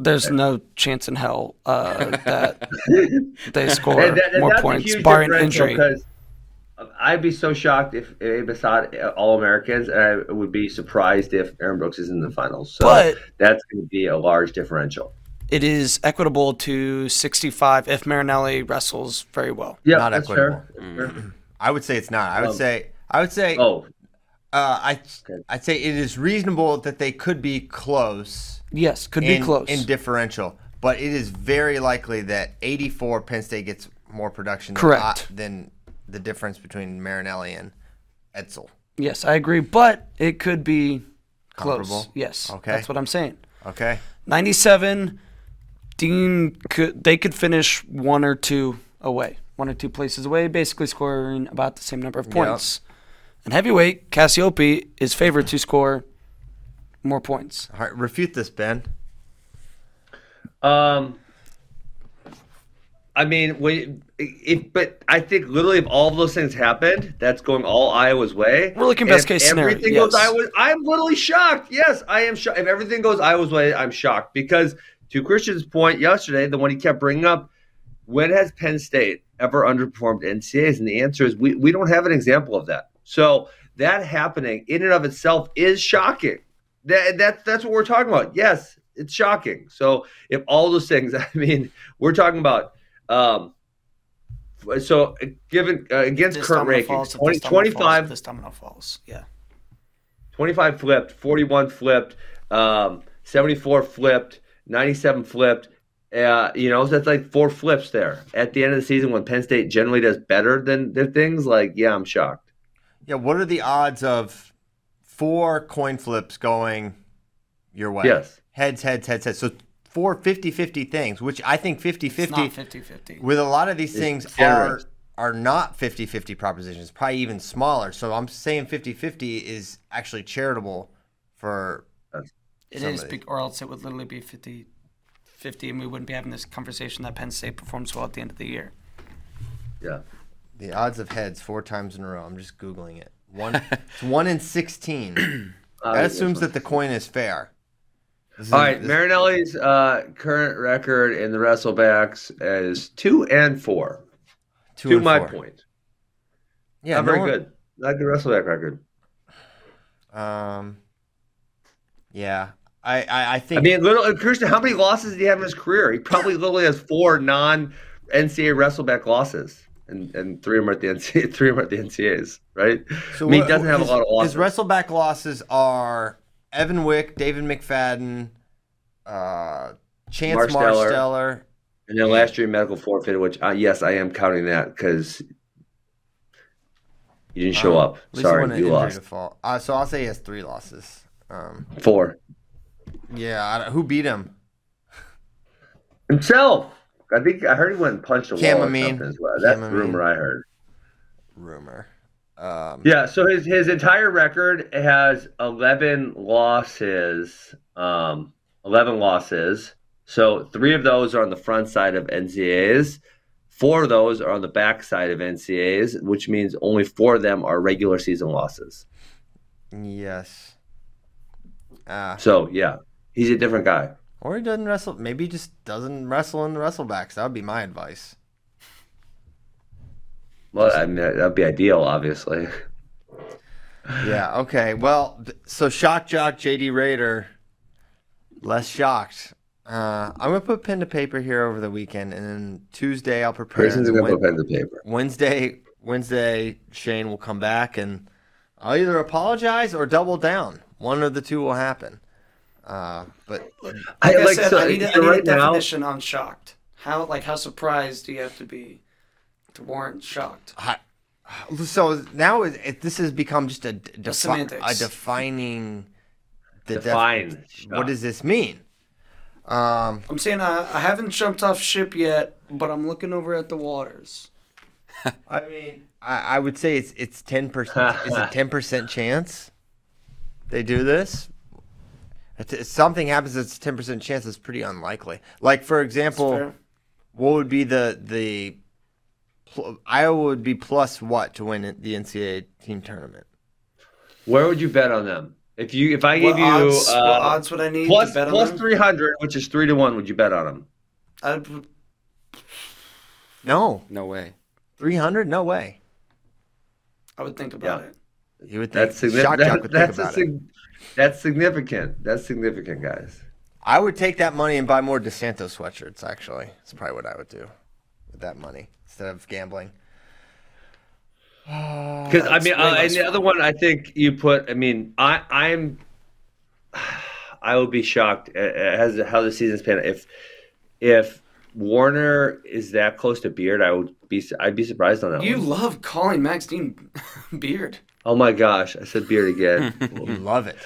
there's no chance in hell uh, that [LAUGHS] they score And that- more points, barring injury. 'cause I'd be so shocked if Abe Assad all Americans, and I would be surprised if Aaron Brooks is in the finals. So But- that's going to be a large differential. It is equitable to 65 if Marinelli wrestles very well. Yeah, Not that's equitable. fair. Fair. I would say it's not. I would Um, say I would say Oh, uh, I I'd say it is reasonable that they could be close. Yes, could in, be close. in differential, but it is very likely that 84 Penn State gets more production. Correct. Than, than the difference between Marinelli and Edsall. yes, I agree, but it could be close. Comparable? Yes, Okay. that's what I'm saying. Okay. 97, Dean could they could finish one or two away, one or two places away, basically scoring about the same number of points. And heavyweight Cassioppi is favored to score more points. All right. Refute this, Ben. um, I mean, we, if but I think literally if all of those things happened, that's going all Iowa's way. We're looking best case scenario, Everything goes yes. Iowa. I'm literally shocked. Yes, I am shocked. If everything goes Iowa's way, I'm shocked because to Christian's point yesterday, the one he kept bringing up, when has Penn State ever underperformed NCAAs? And the answer is we we don't have an example of that. So that happening in and of itself is shocking. That that's that's what we're talking about. Yes, it's shocking. So if all those things, [LAUGHS] I mean, we're talking about. Um, so given uh, against This current domino rankings, falls, 20, this domino falls, 25, if this domino falls. Yeah. 25 flipped, 41 flipped, um, 74 flipped, 97 flipped. Uh, you know, so that's like four flips there. At the end of the season, when Penn State generally does better than their things, like, yeah, I'm shocked. Yeah. What are the odds of four coin flips going your way? Yes. Heads, heads, heads, heads. So four 50-50 things, which I think 50-50 It's not 50-50. with a lot of these things are are not 50-50 propositions, probably even smaller. So I'm saying 50-50 is actually charitable for It some is, of these. bec- or else it would literally be 50 50 and we wouldn't be having this conversation that Penn State performs well at the end of the year. Yeah. the odds of heads four times in a row. I'm just googling it. One it's one in 16. [CLEARS THROAT] that assumes that the coin is fair. Is- All right, this- Marinelli's uh, current record in the wrestlebacks is two and four. Two to and my four. point. Yeah, Not no very one- good. Not a good wrestleback record. Um, yeah, I, I, I think. I mean, little Christian, how many losses did he have in his career? He probably literally has four non NCAA wrestleback losses. And, and three of them are at the NCAA, [LAUGHS] three of them are at the NCAAs, right? I mean, he doesn't have his, a lot of losses. His wrestleback losses are Evan Wick, David McFadden, uh, Chance. Marsteller. and then last year, medical forfeit, which uh, yes, I am counting that because you didn't show Um, up. at least he Sorry, you lost. Uh, so I'll say he has three losses. Um, Four yeah, who beat him? himself. I think I heard he went and punched a Cam wall or something as well. That's Cam the rumor I heard. Rumor. Um, Yeah, so his his entire record has eleven losses. Um, eleven losses. So three of those are on the front side of NCAAs. Four of those are on the back side of NCAAs, which means only four of them are regular season losses. Yes. Uh, So yeah, he's a different guy. or he doesn't wrestle. Maybe he just doesn't wrestle in the wrestlebacks. That would be my advice. Well, I mean that'd be ideal, obviously. Yeah. Okay. Well, so shock jock JD Raider, less shocked. Uh, I'm gonna put pen to paper here over the weekend, and then Tuesday I'll prepare. Person's and gonna Wed- put pen to paper. Wednesday, Wednesday, Shane will come back, and I'll either apologize or double down. One of the two will happen. Uh, but Like I I, like said, so, I need, a, I so need a right now. definition on shocked. How like how surprised do you have to be to warrant shocked? I, so now it, it, this has become just a d- defi- a defining. The def- Define what does this mean? Um, I'm saying I, I haven't jumped off ship yet, but I'm looking over at the waters. I mean, I, I would say it's it's ten percent. [LAUGHS] is it ten percent chance they do this? If if something happens, it's ten percent chance. It's pretty unlikely. Like for example, what would be the the pl- Iowa would be plus what to win the NCAA team tournament? Where would you bet on them? If you if I gave What you odds, uh, what odds would I need plus to bet plus on them? three hundred, which is three to one, would you bet on them? I'd, No, No way. three hundred? No way. I would think about Yeah. it. You would think That's significant. Shock Jock would that's, a sig- that's significant. That's significant, guys. I would take that money and buy more DeSanto sweatshirts. Actually, that's probably what I would do with that money instead of gambling. [SIGHS] Because I mean, way uh, and the other one, I think you put. I mean, I I'm [SIGHS] I would be shocked at, at how- how the season's panned out. if if Warner is that close to Beard. I would be I'd be surprised on that. You one. love calling Max Dean [LAUGHS] Beard. Oh my gosh, I said Beard again. [LAUGHS] You love it.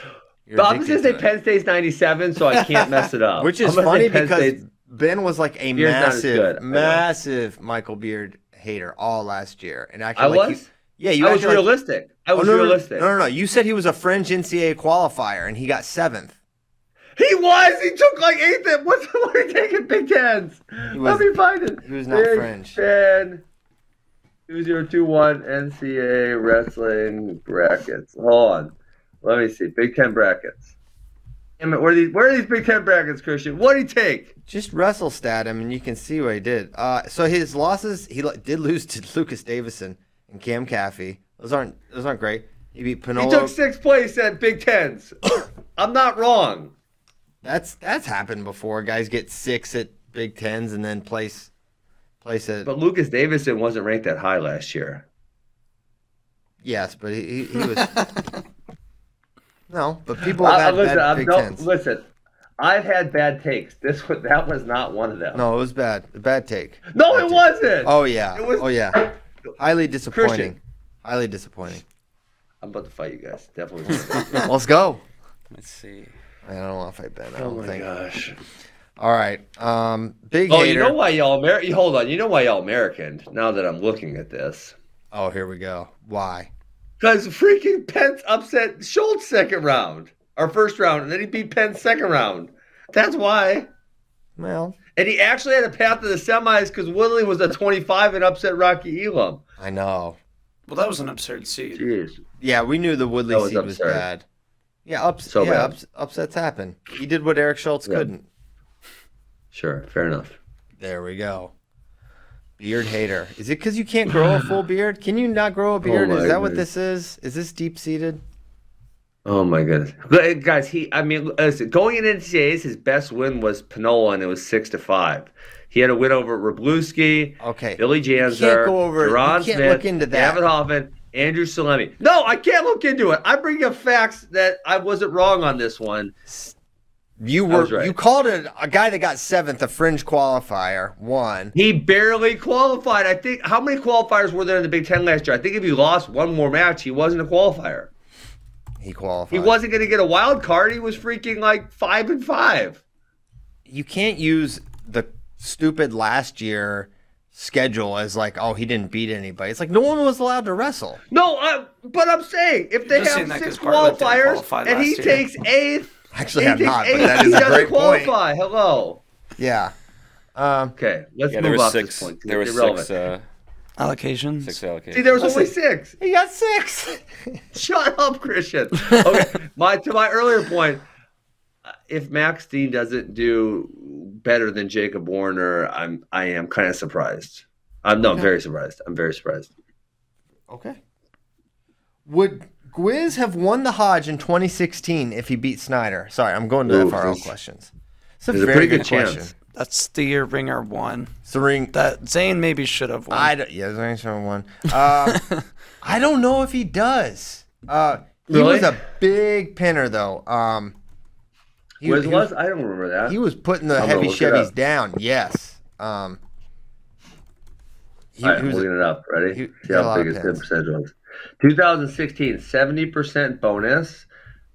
You're but I'm just gonna say to it. Penn State's 97, so I can't mess it up. [LAUGHS] Which is I'm gonna say funny because State's- Ben was like a Beard's massive, good, I know. massive Michael Beard hater all last year, and actually, I like, was. you- yeah, you I was acted like- realistic. I Oh, was no, no, realistic. No, no, no. You said he was a fringe NCAA qualifier, and he got seventh. He was. He took like eighth. At, what's [LAUGHS] what are taking Big Tens? Was- Let me find it. he was not Big fringe. Ten. Two zero two one NCAA wrestling brackets. Hold on. Let me see. Big Ten brackets. Damn it, where are these where are these Big Ten brackets, Christian? What did he take? Just wrestle stat him, and you can see what he did. Uh, so his losses, he did lose to [LAUGHS] Lucas Davison and Cam Caffey. Those aren't those aren't great. He beat He took sixth place at Big Tens. [COUGHS] I'm not wrong. That's that's happened before. Guys get six at Big Tens and then place place at But Lucas Davison wasn't ranked that high last year. yes, but he, he, he was [LAUGHS] no. But people I- have I- had listen, bad Big Tens. listen. I've had bad takes. This was that was not one of them. No, it was bad. A bad take. No, Bad it take. wasn't. Oh yeah. It was- oh yeah. Highly disappointing. Christian. Highly disappointing. I'm about to fight you guys. Definitely. [LAUGHS] Let's go. Let's see. I don't want to fight Ben. I oh don't my think. gosh. All right. Um, big Oh, hater. you know why y'all American? Hold on. You know why y'all American? Now that I'm looking at this, Oh, here we go. Why? because freaking Pence upset Schultz second round, or first round, and then he beat Pence second round. That's why. Well, And he actually had a path to the semis because Woodley was a 25 and upset Rocky Elam. I know. Well, that was an absurd seed. Jeez. Yeah, we knew the Woodley was seed was bad. Yeah, ups- So yeah, bad. ups- upsets happen. He did what Eric Schultz Yeah. couldn't. Sure. Fair enough. There we go. beard hater. Is it because you can't grow a full [SIGHS] beard? Can you not grow a beard? Oh is that what this is? Is this deep seated? Oh my goodness, But, uh, guys! He, I mean, listen, going into NCAAs, his best win was Panola, and it was six to five. He had a win over Rabluski, Okay. Billy Janzer, can't go over- can't Smith, look into that. David Hoffman, Andrew Salemi. No, I can't look into it. I bring up facts that I wasn't wrong on this one. You were right. you called it a guy that got seventh, a fringe qualifier, one. He barely qualified. I think how many qualifiers were there in the Big Ten last year? I think if he lost one more match, he wasn't a qualifier. He qualified. He wasn't going to get a wild card. He was freaking like five and five. You can't use the stupid last year schedule as like, oh, he didn't beat anybody. It's like no one was allowed to wrestle. No, I, but I'm saying if they just have saying that six 'cause Bartlett didn't qualifiers qualify and he year. takes eighth, [LAUGHS] Actually, he I'm takes not, but eighth, that is he a doesn't great point. qualify. Hello. Yeah. Um, Okay, let's Yeah, move was off six. this point. 'cause There it's was six. Uh, Allocations. six allocations. See, there was only six. he got six. [LAUGHS] Shut up, Christian. Okay, my to my earlier point, uh, if Max Dean doesn't do better than Jacob Warner, I'm I am kind of surprised. I'm no, I'm very surprised. I'm very surprised. okay. Would Gwiz have won the Hodge in 2016 if he beat Snyder? Sorry, I'm going to Ooh, FRL questions. It's a there's a pretty good, good chance. Question. That's the year Ringer won. It's the ring. That Zain maybe should have won. I don't, yeah, there's only one. Uh, [LAUGHS] I don't know if he does. Uh, he Really? was a big pinner though. Um, he, Wiz he was? I don't remember that. he was putting the I'm heavy look Chevys down. Yes. Um, he, All right, he was looking it up. Ready? he- he See had how big his good pins. percentage was. 2016, 70% bonus.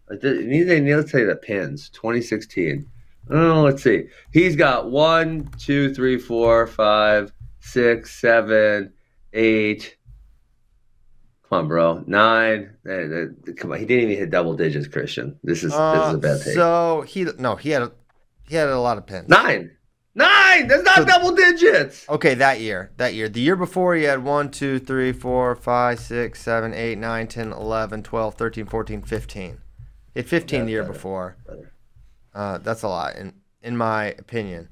It did- It they need to say the pins. 2016. Oh, let's see. He's got one, two, three, four, five, six, seven, eight. Come on, bro. Nine. Eh, eh, Come on. He didn't even hit double digits, Christian. This is this is Uh, a bad take. so he no he had a, he had a lot of pins. Nine. Nine. That's not So- double digits. Okay, that year. That year. The year before, he had 1, 2, 3, 4, 5, 6, 7, 8, 9, 10, 11, 12, 13, 14, 15. He had 15 the year better, before. Uh, that's a lot, in, in my opinion.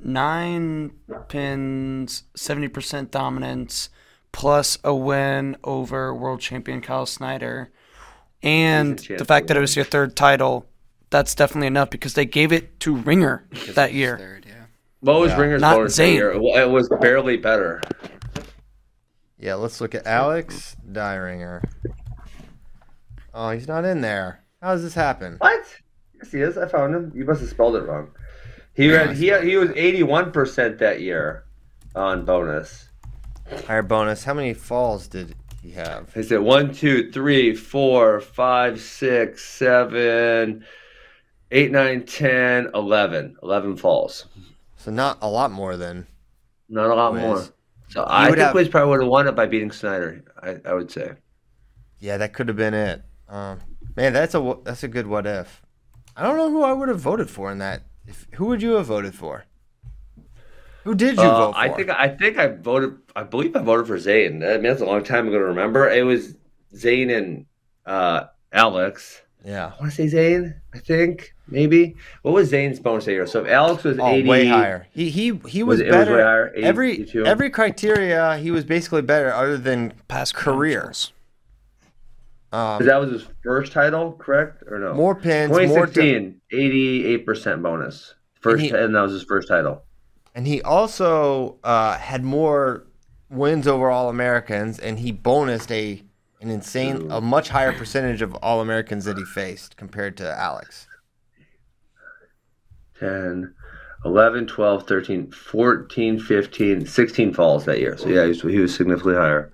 Nine pins, 70% dominance, plus a win over world champion Kyle Snyder. And the fact that it was your third title, that's definitely enough because they gave it to Ringer that year. Third, yeah. What was Ringer's Not bonus that year? It was barely better. Yeah, let's look at Alex Dieringer. Oh, he's not in there. How does this happen? What? Yes, he is. I found him. You must have spelled it wrong. He had, he he was eighty one percent that year on bonus. Higher bonus. How many falls did he have? Is it one, two, three, four, five, six, seven, eight, nine, ten, eleven? Eleven falls. So not a lot more than. Not a lot Wiz. more. So I think have- Wiz probably would have won it by beating Snyder. I, I would say. Yeah, that could have been it. Um, man, that's a that's a good what if. I don't know who I would have voted for in that. If, who would you have voted for? Who did you Uh, vote for? I think I think I voted. I believe I voted for Zain. I mean, that's a long time ago to remember. It was Zain and uh, Alex. Yeah. I want to say Zain. I think maybe. What was Zain's bonus that year? So if Alex was Oh, eighty, way higher. He he he was, Was it- it was better. way higher, 80, every 82? every criteria, he was basically better, other than Past career. Um, that was his first title, correct or no? more pins, more. 2016, 88 percent bonus. First, he- and that was his first title. And he also uh, had more wins over All Americans, and he bonused a an insane, a much higher percentage of All Americans that he faced compared to Alex. 10, 11, 12, 13, 14, 15, 16 falls that year. So yeah, he was, he was significantly higher.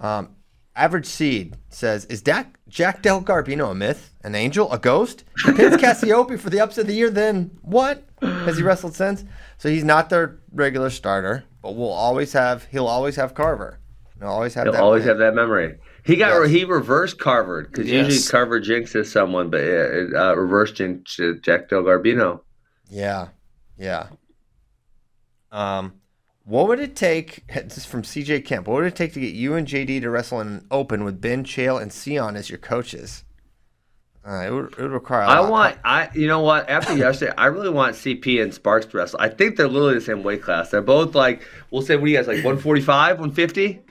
Um, Average Seed says, "Is Dak, Jack Del Garbino a myth, an angel, a ghost? He Pins Cassioppi for the upset of the year. Then what? Has he wrestled since? So he's not their regular starter, but we'll always have. He'll always have Carver. He'll always have He'll that. always win. have that memory. He got Yes. he reversed Carver because usually Yes. Carver jinxes someone, but it, uh, reversed jinx Jack Del Garbino. Yeah, yeah. Um, what would it take? [LAUGHS] This is from CJ Kemp. What would it take to get you and JD to wrestle in an open with Ben Chael and Sion as your coaches? Uh, it, would, it would require. a I lot. want I you know what after [LAUGHS] yesterday I really want CP and Sparks to wrestle. I think they're literally the same weight class. They're both like we'll say what do you guys like 145, 150?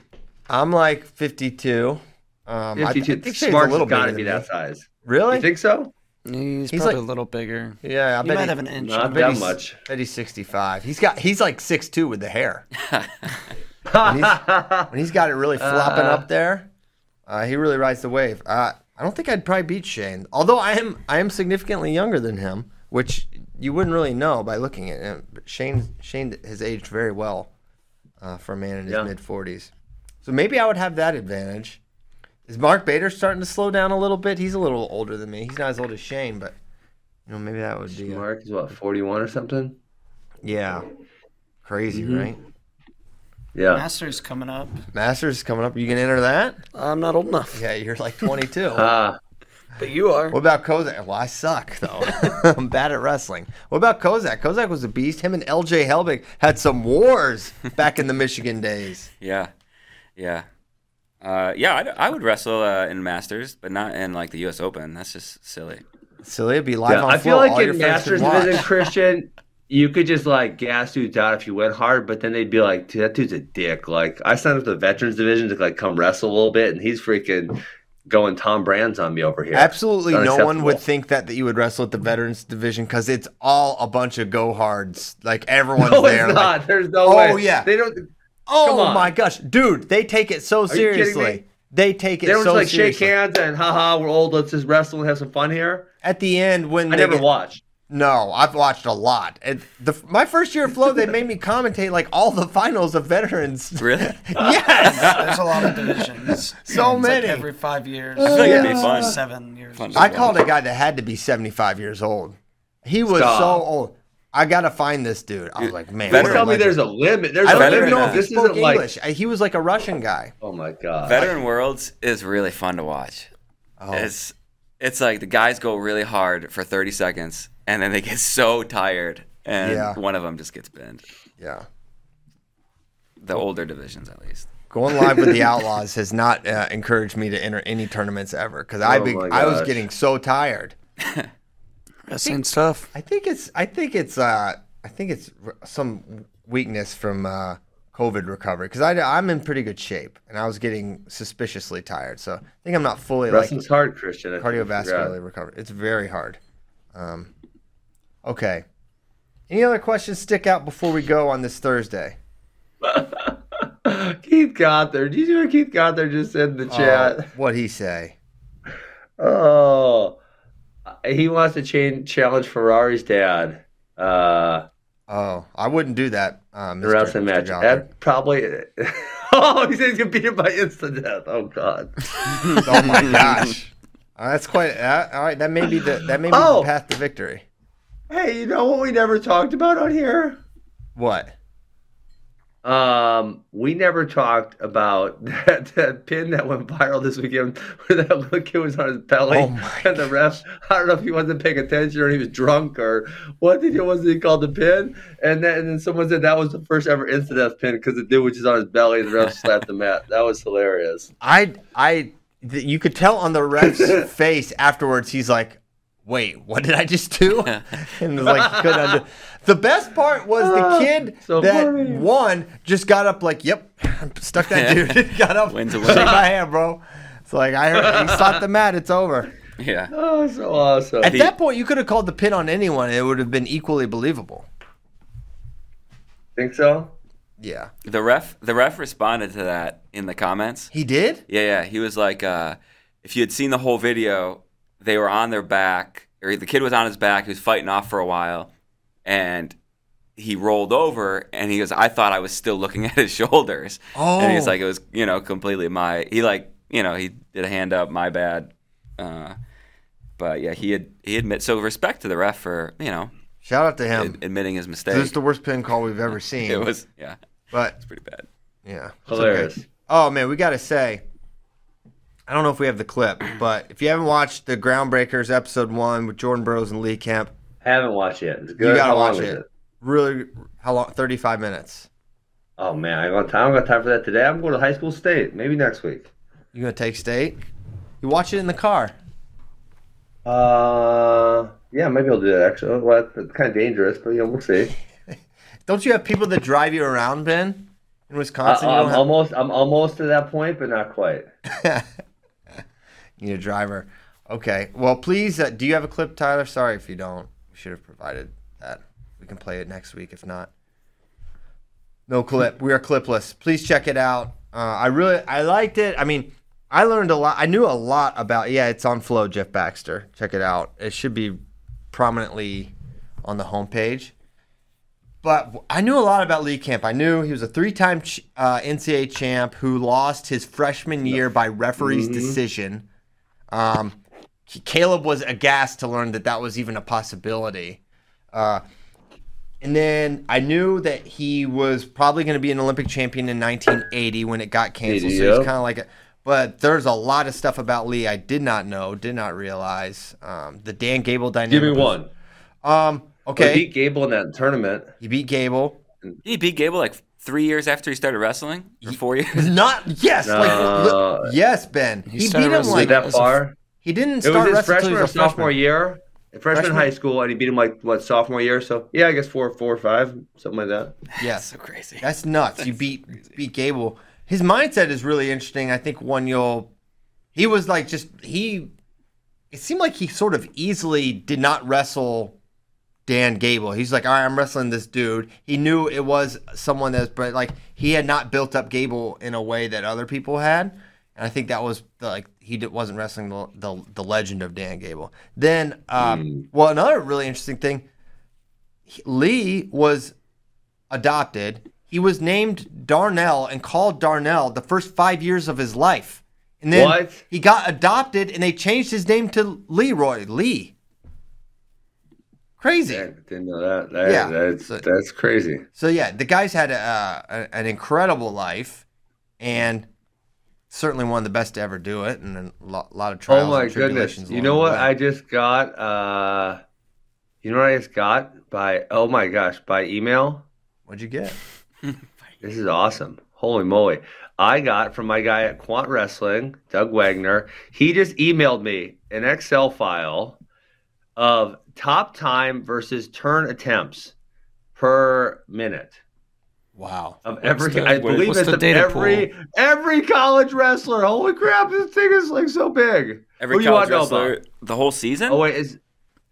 I'm like 52. Um, I, 52. I think Sparks has got to be that size. Really? You think so? He's, He's probably like- a little bigger. yeah, I bet He bet might he- have an inch. Not bet that he's- much. bet he's 65. He's got he's like 6'2 with the hair. [LAUGHS] when, he's, [LAUGHS] when he's got it really flopping up there, uh, he really rides the wave. Uh, I don't think I'd probably beat Shane, although I am I am significantly younger than him, which you wouldn't really know by looking at him. But Shane Shane has aged very well uh, for a man in his Yeah. mid 40s, so maybe I would have that advantage. Is Mark Bader starting to slow down a little bit? He's a little older than me. He's not as old as Shane, but you know maybe that would be Mark is what 41 or something. yeah, crazy, Mm-hmm. right? Yeah. Masters coming up. Masters coming up. You can enter that? I'm not old enough, Yeah, you're like 22. [LAUGHS] Ah, but you are. what about Kozak? Well, I suck though. [LAUGHS] I'm bad at wrestling. What about Kozak? Kozak was a beast. Him and LJ Helbig had some wars back in the Michigan days. [LAUGHS] Yeah, yeah, uh, yeah. I'd, I would wrestle uh, in Masters, but not in like the U.S. Open. That's just silly. Silly, it'd be live yeah. on I feel Flow. like All in Masters watch. division, Christian, you could just like gas dudes out if you went hard, but then they'd be like, "Dude, that dude's a dick." Like I signed up to the veterans division to like come wrestle a little bit, and he's freaking going Tom Brands on me over here. Absolutely, no one would think that that you would wrestle at the veterans division because it's all a bunch of go hards. Like everyone's No, there. it's like, not. There's no Oh, way. yeah. They don't. Oh Come on. my gosh, dude, they take it so you kidding seriously. me? They take it They don't so just like shake hands and haha, we're old. Let's just wrestle and have some fun here. At the end, when I they never get- watched. No, I've watched a lot. And the my first year of Flow, they made me commentate like all the finals of veterans. Really? [LAUGHS] yes, There's a lot of divisions. so It's many. like every five years. I feel like it'd be fun. Seven years. Fun. I called a guy that had to be seventy five years old. He was Stop. so old. I gotta find this dude. I was like, man, Veteran- what Tell me there's a limit. There's I a don't even limit. know if This spoke isn't like. English. I- He was like a Russian guy. Oh my god. Veteran Worlds is really fun to watch. Oh. It's it's like the guys go really hard for 30 seconds, and then they get so tired, and Yeah. one of them just gets pinned. Yeah. The older divisions, at least. Going live with the [LAUGHS] Outlaws has not uh, encouraged me to enter any tournaments ever because I Oh be, I was getting so tired. [LAUGHS] Wrestling stuff. I think it's I think it's uh I think it's some weakness from uh, COVID recovery because I I'm in pretty good shape and I was getting suspiciously tired. So I think I'm not fully like hard, Christian. I cardiovascularly recovered. It's very hard. Um, okay. Any other questions stick out before we go on this Thursday? [LAUGHS] Keith got there. Did you see what Keith got there just said in the Uh, chat? what'd he say? [LAUGHS] Oh, he wants to challenge Ferrari's dad. Uh, Oh, I wouldn't do that. Uh, the wrestling Mr. match. That probably. [LAUGHS] oh, he said he's gonna beat him by instant death. Oh God. [LAUGHS] oh my gosh. Uh, that's quite. Uh, all right, that may be the that may be Oh. the path to victory. Hey, you know what we never talked about on here? What? Um, we never talked about [LAUGHS] that, that pin that went viral this weekend where that little kid was on his belly Oh [LAUGHS] and the ref, I don't know if he wasn't paying attention or he was drunk or what did it was he called the pin and then and then someone said that was the first ever incident pin because the dude was just on his belly and the ref slapped the mat. That was hilarious. I I you could tell on the ref's [LAUGHS] face afterwards. He's like, "Wait, what did I just do?" [LAUGHS] and was like, couldn't undo- The best part was the kid so that funny. won just got up like, "Yep, [LAUGHS] stuck that dude." [LAUGHS] got up, Win to shake my hand, bro. It's like I heard he slapped the mat. It's over. Yeah. Oh, so awesome. At that point, you could have called the pin on anyone. It would have been equally believable. Think so? Yeah, The ref the ref responded to that in the comments. he did. Yeah, yeah. He was like, uh, if you had seen the whole video, they were on their back, or the kid was on his back. He was fighting off for a while, and he rolled over, and he goes, I thought I was still looking [LAUGHS] at his shoulders. Oh. And he's Oh. like, it was, you know, completely my. He like, you know, he did a hand up, my bad. Uh, but yeah, he had he admits, so respect to the ref for you know Shout out to him. ad- admitting his mistake. This is the worst pin call we've ever [LAUGHS] seen. it was yeah, but it's pretty bad. Yeah. Hilarious. okay. Oh man, we gotta say, I don't know if we have the clip, but if you haven't watched the Groundbreakers episode one with Jordan Burroughs and Lee Kemp, Haven't watched yet. It's good. you gotta How watch is it. Really, how long? Thirty-five minutes. Oh man, I got time. I got time for that today. I'm going to high school state. Maybe next week. You gonna take state? You watch it in the car. Uh, yeah, maybe I'll do that. Actually, well, it's kind of dangerous, but you know, we'll see. [LAUGHS] Don't you have people that drive you around, Ben? In Wisconsin, I'm have- almost, I'm almost to that point, but not quite. [LAUGHS] Need a driver. Okay. Well, please, uh, do you have a clip, Tyler? Sorry if you don't. We should have provided that. We can play it next week if not. No clip. We are clipless. Please check it out. Uh, I really, I liked it. I mean, I learned a lot. I knew a lot about. Yeah, it's on Flow. Jeff Baxter. Check it out. It should be prominently on the homepage. But I knew a lot about Lee Kemp. I knew he was a three-time uh, NCAA champ who lost his freshman year by referee's decision. Um, Caleb was aghast to learn that that was even a possibility. Uh, and then I knew that he was probably going to be an Olympic champion in 1980 when it got canceled. So Yep. he's kind of like a. But there's a lot of stuff about Lee I did not know, did not realize. Um, the Dan Gable dynamic. Give me was- one. Um. Okay. Okay. beat Gable in that tournament. He beat Gable. He beat Gable like three years after he started wrestling, or four years. [LAUGHS] Not yes, like No. li- uh, yes, Ben. He, beat him like that far. he didn't It start was his wrestling freshman or sophomore year. Freshman, Freshman? high school, and he beat him like what sophomore year. So yeah, I guess four, four or five, something like that. Yeah, so crazy. That's nuts. You beat beat Gable. His mindset is really interesting. I think one you'll he was like just he it seemed like he sort of easily did not wrestle Dan Gable. He's like, all right, I'm wrestling this dude. He knew it was someone that's but like he had not built up Gable in a way that other people had. And I think that was the, like he did, wasn't wrestling the, the the legend of Dan Gable. Then, um, well, another really interesting thing, he- Lee was adopted. He was named Darnell and called Darnell the first five years of his life. And then What? he got adopted and they changed his name to Leroy Lee. Crazy. I didn't know that. That- Yeah. that's So- that's crazy. So yeah, the guy's had a, a, an incredible life, and certainly one of the best to ever do it, and a lot, lot of trials. Oh my goodness! You know what. I just got? Uh, you know what I just got by? Oh my gosh! By email. What'd you get? [LAUGHS] This is awesome. Holy moly. I got from my guy at Quant Wrestling, Doug Wagner. He just emailed me an Excel file of top time versus turn attempts per minute Wow. of every. the- I believe it's the of data every every college wrestler. Holy crap! This thing is like so big. Every Who you college wanna know wrestler, the whole season. Oh wait, is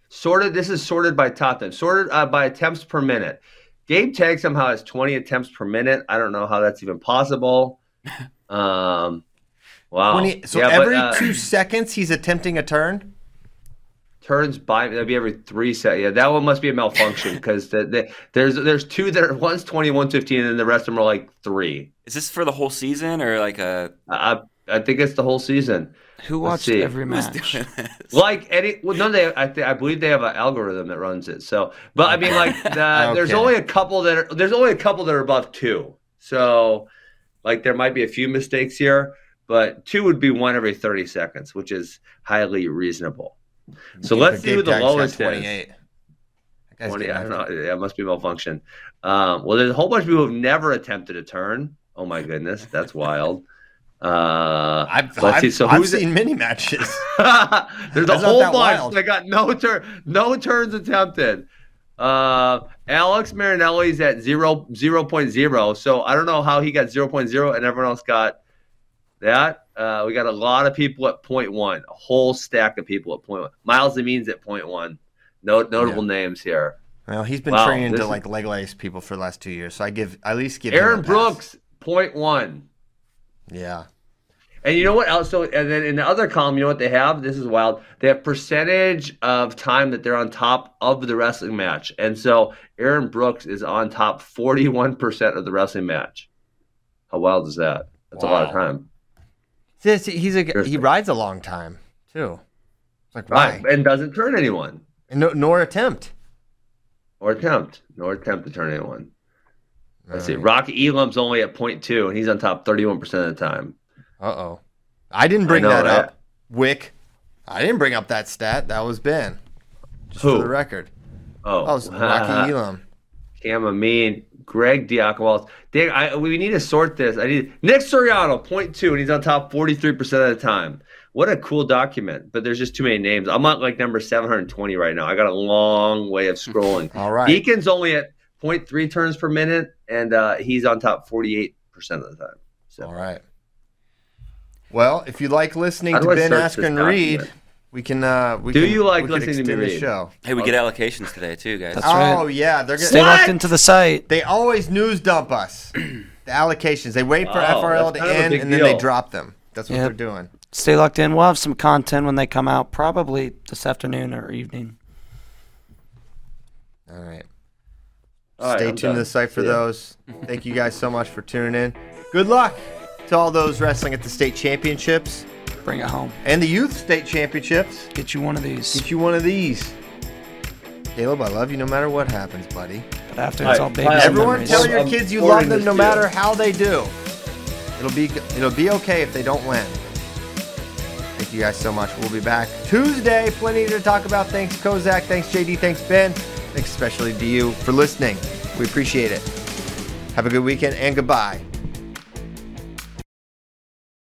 sorted. This is sorted by top time, sorted uh, by attempts per minute. Gabe Tagg somehow has 20 attempts per minute. I don't know how that's even possible. [LAUGHS] Um, wow. 20, so Yeah, but, every uh, two seconds he's attempting a turn. Turns by that'd be every three set. Yeah, that one must be a malfunction because the, the, there's there's two that are one's 20, one's 15, and then the rest of them are like three. Is this for the whole season or like a? I I think it's the whole season. Who Let's watched every Who's match? doing this? Like any, well, no, they. I, th- I believe they have an algorithm that runs it. So, but I mean, like, the, [LAUGHS] there's only a couple that are. There's only a couple that are above two. So, like, there might be a few mistakes here, but two would be one every 30 seconds, which is highly reasonable. So let's see who the lowest is. 28. That 20, I don't know. it. It must be malfunction. Um, well, there's a whole bunch of people who've never attempted a turn. Oh my goodness, that's wild. Uh, I've, let's I've, see. So I've seen many matches. [LAUGHS] There's a That's not whole that bunch wild. that got no turn, no turns attempted. Uh, Alex Marinelli's at zero zero point zero. So I don't know how he got zero point zero and everyone else got that. Uh, we got a lot of people at point one, a whole stack of people at point one. Myles Amine's at point one. No notable names here. well, he's been Wow, training to is- like leg lace people for the last two years, so I give I at least give him a Aaron. Brooks point one. Yeah. And you know what else? So, and then in the other column, you know what they have? This is wild. They have percentage of time that they're on top of the wrestling match. And so Aaron Brooks is on top 41% of the wrestling match. How wild is that? That's a lot of time. This, he's a he rides a long time too. It's like why? Right. And doesn't turn anyone And no, nor attempt. or attempt, nor attempt to turn anyone. Let's see. Right. Rocky Elam's only at point two, and he's on top 31% of the time. Uh oh. I didn't bring know, that right? up. Wick. I didn't bring up that stat. That was Ben. Just Who? for the record. Oh, That was [LAUGHS] Rocky Elam. Cam Amine, Greg I, we need to sort this. I need Nick Suriano, point two, and he's on top 43% of the time. What a cool document. But there's just too many names. I'm at like number 720 right now. I got a long way of scrolling. [LAUGHS] All right. Deacon's only at 0.3 turns per minute, and uh, he's on top 48% of the time. So All right. Well, if you like listening to Ben Askren read, document? We can. Uh, we Do can, you like we can listening to me extend the read? show? Hey, we get allocations today too, guys. That's right. Oh yeah, they're Stay gonna. locked into the site. They always news dump us. [CLEARS THROAT] the allocations. They wait for Oh, FRL that's to kind of a end big and then they deal. drop them. That's what Yep. they're doing. Stay locked in. We'll have some content when they come out, probably this afternoon or evening. All right. All right, Stay I'm tuned done. to the site for See ya. those. Thank you guys so much for tuning in. Good luck to all those wrestling at the state championships Bring it home. and the youth state championships. Get you one of these. Get you one of these. Caleb, I love you no matter what happens, buddy. But after All it's right, all bye, babies Everyone memories. tell your kids you love them no matter you. how they do. It'll be it'll be okay if they don't win. Thank you guys so much. We'll be back Tuesday. Plenty to talk about. Thanks Kozak. Thanks JD. Thanks Ben. Thanks especially to you for listening. We appreciate it. Have a good weekend and goodbye.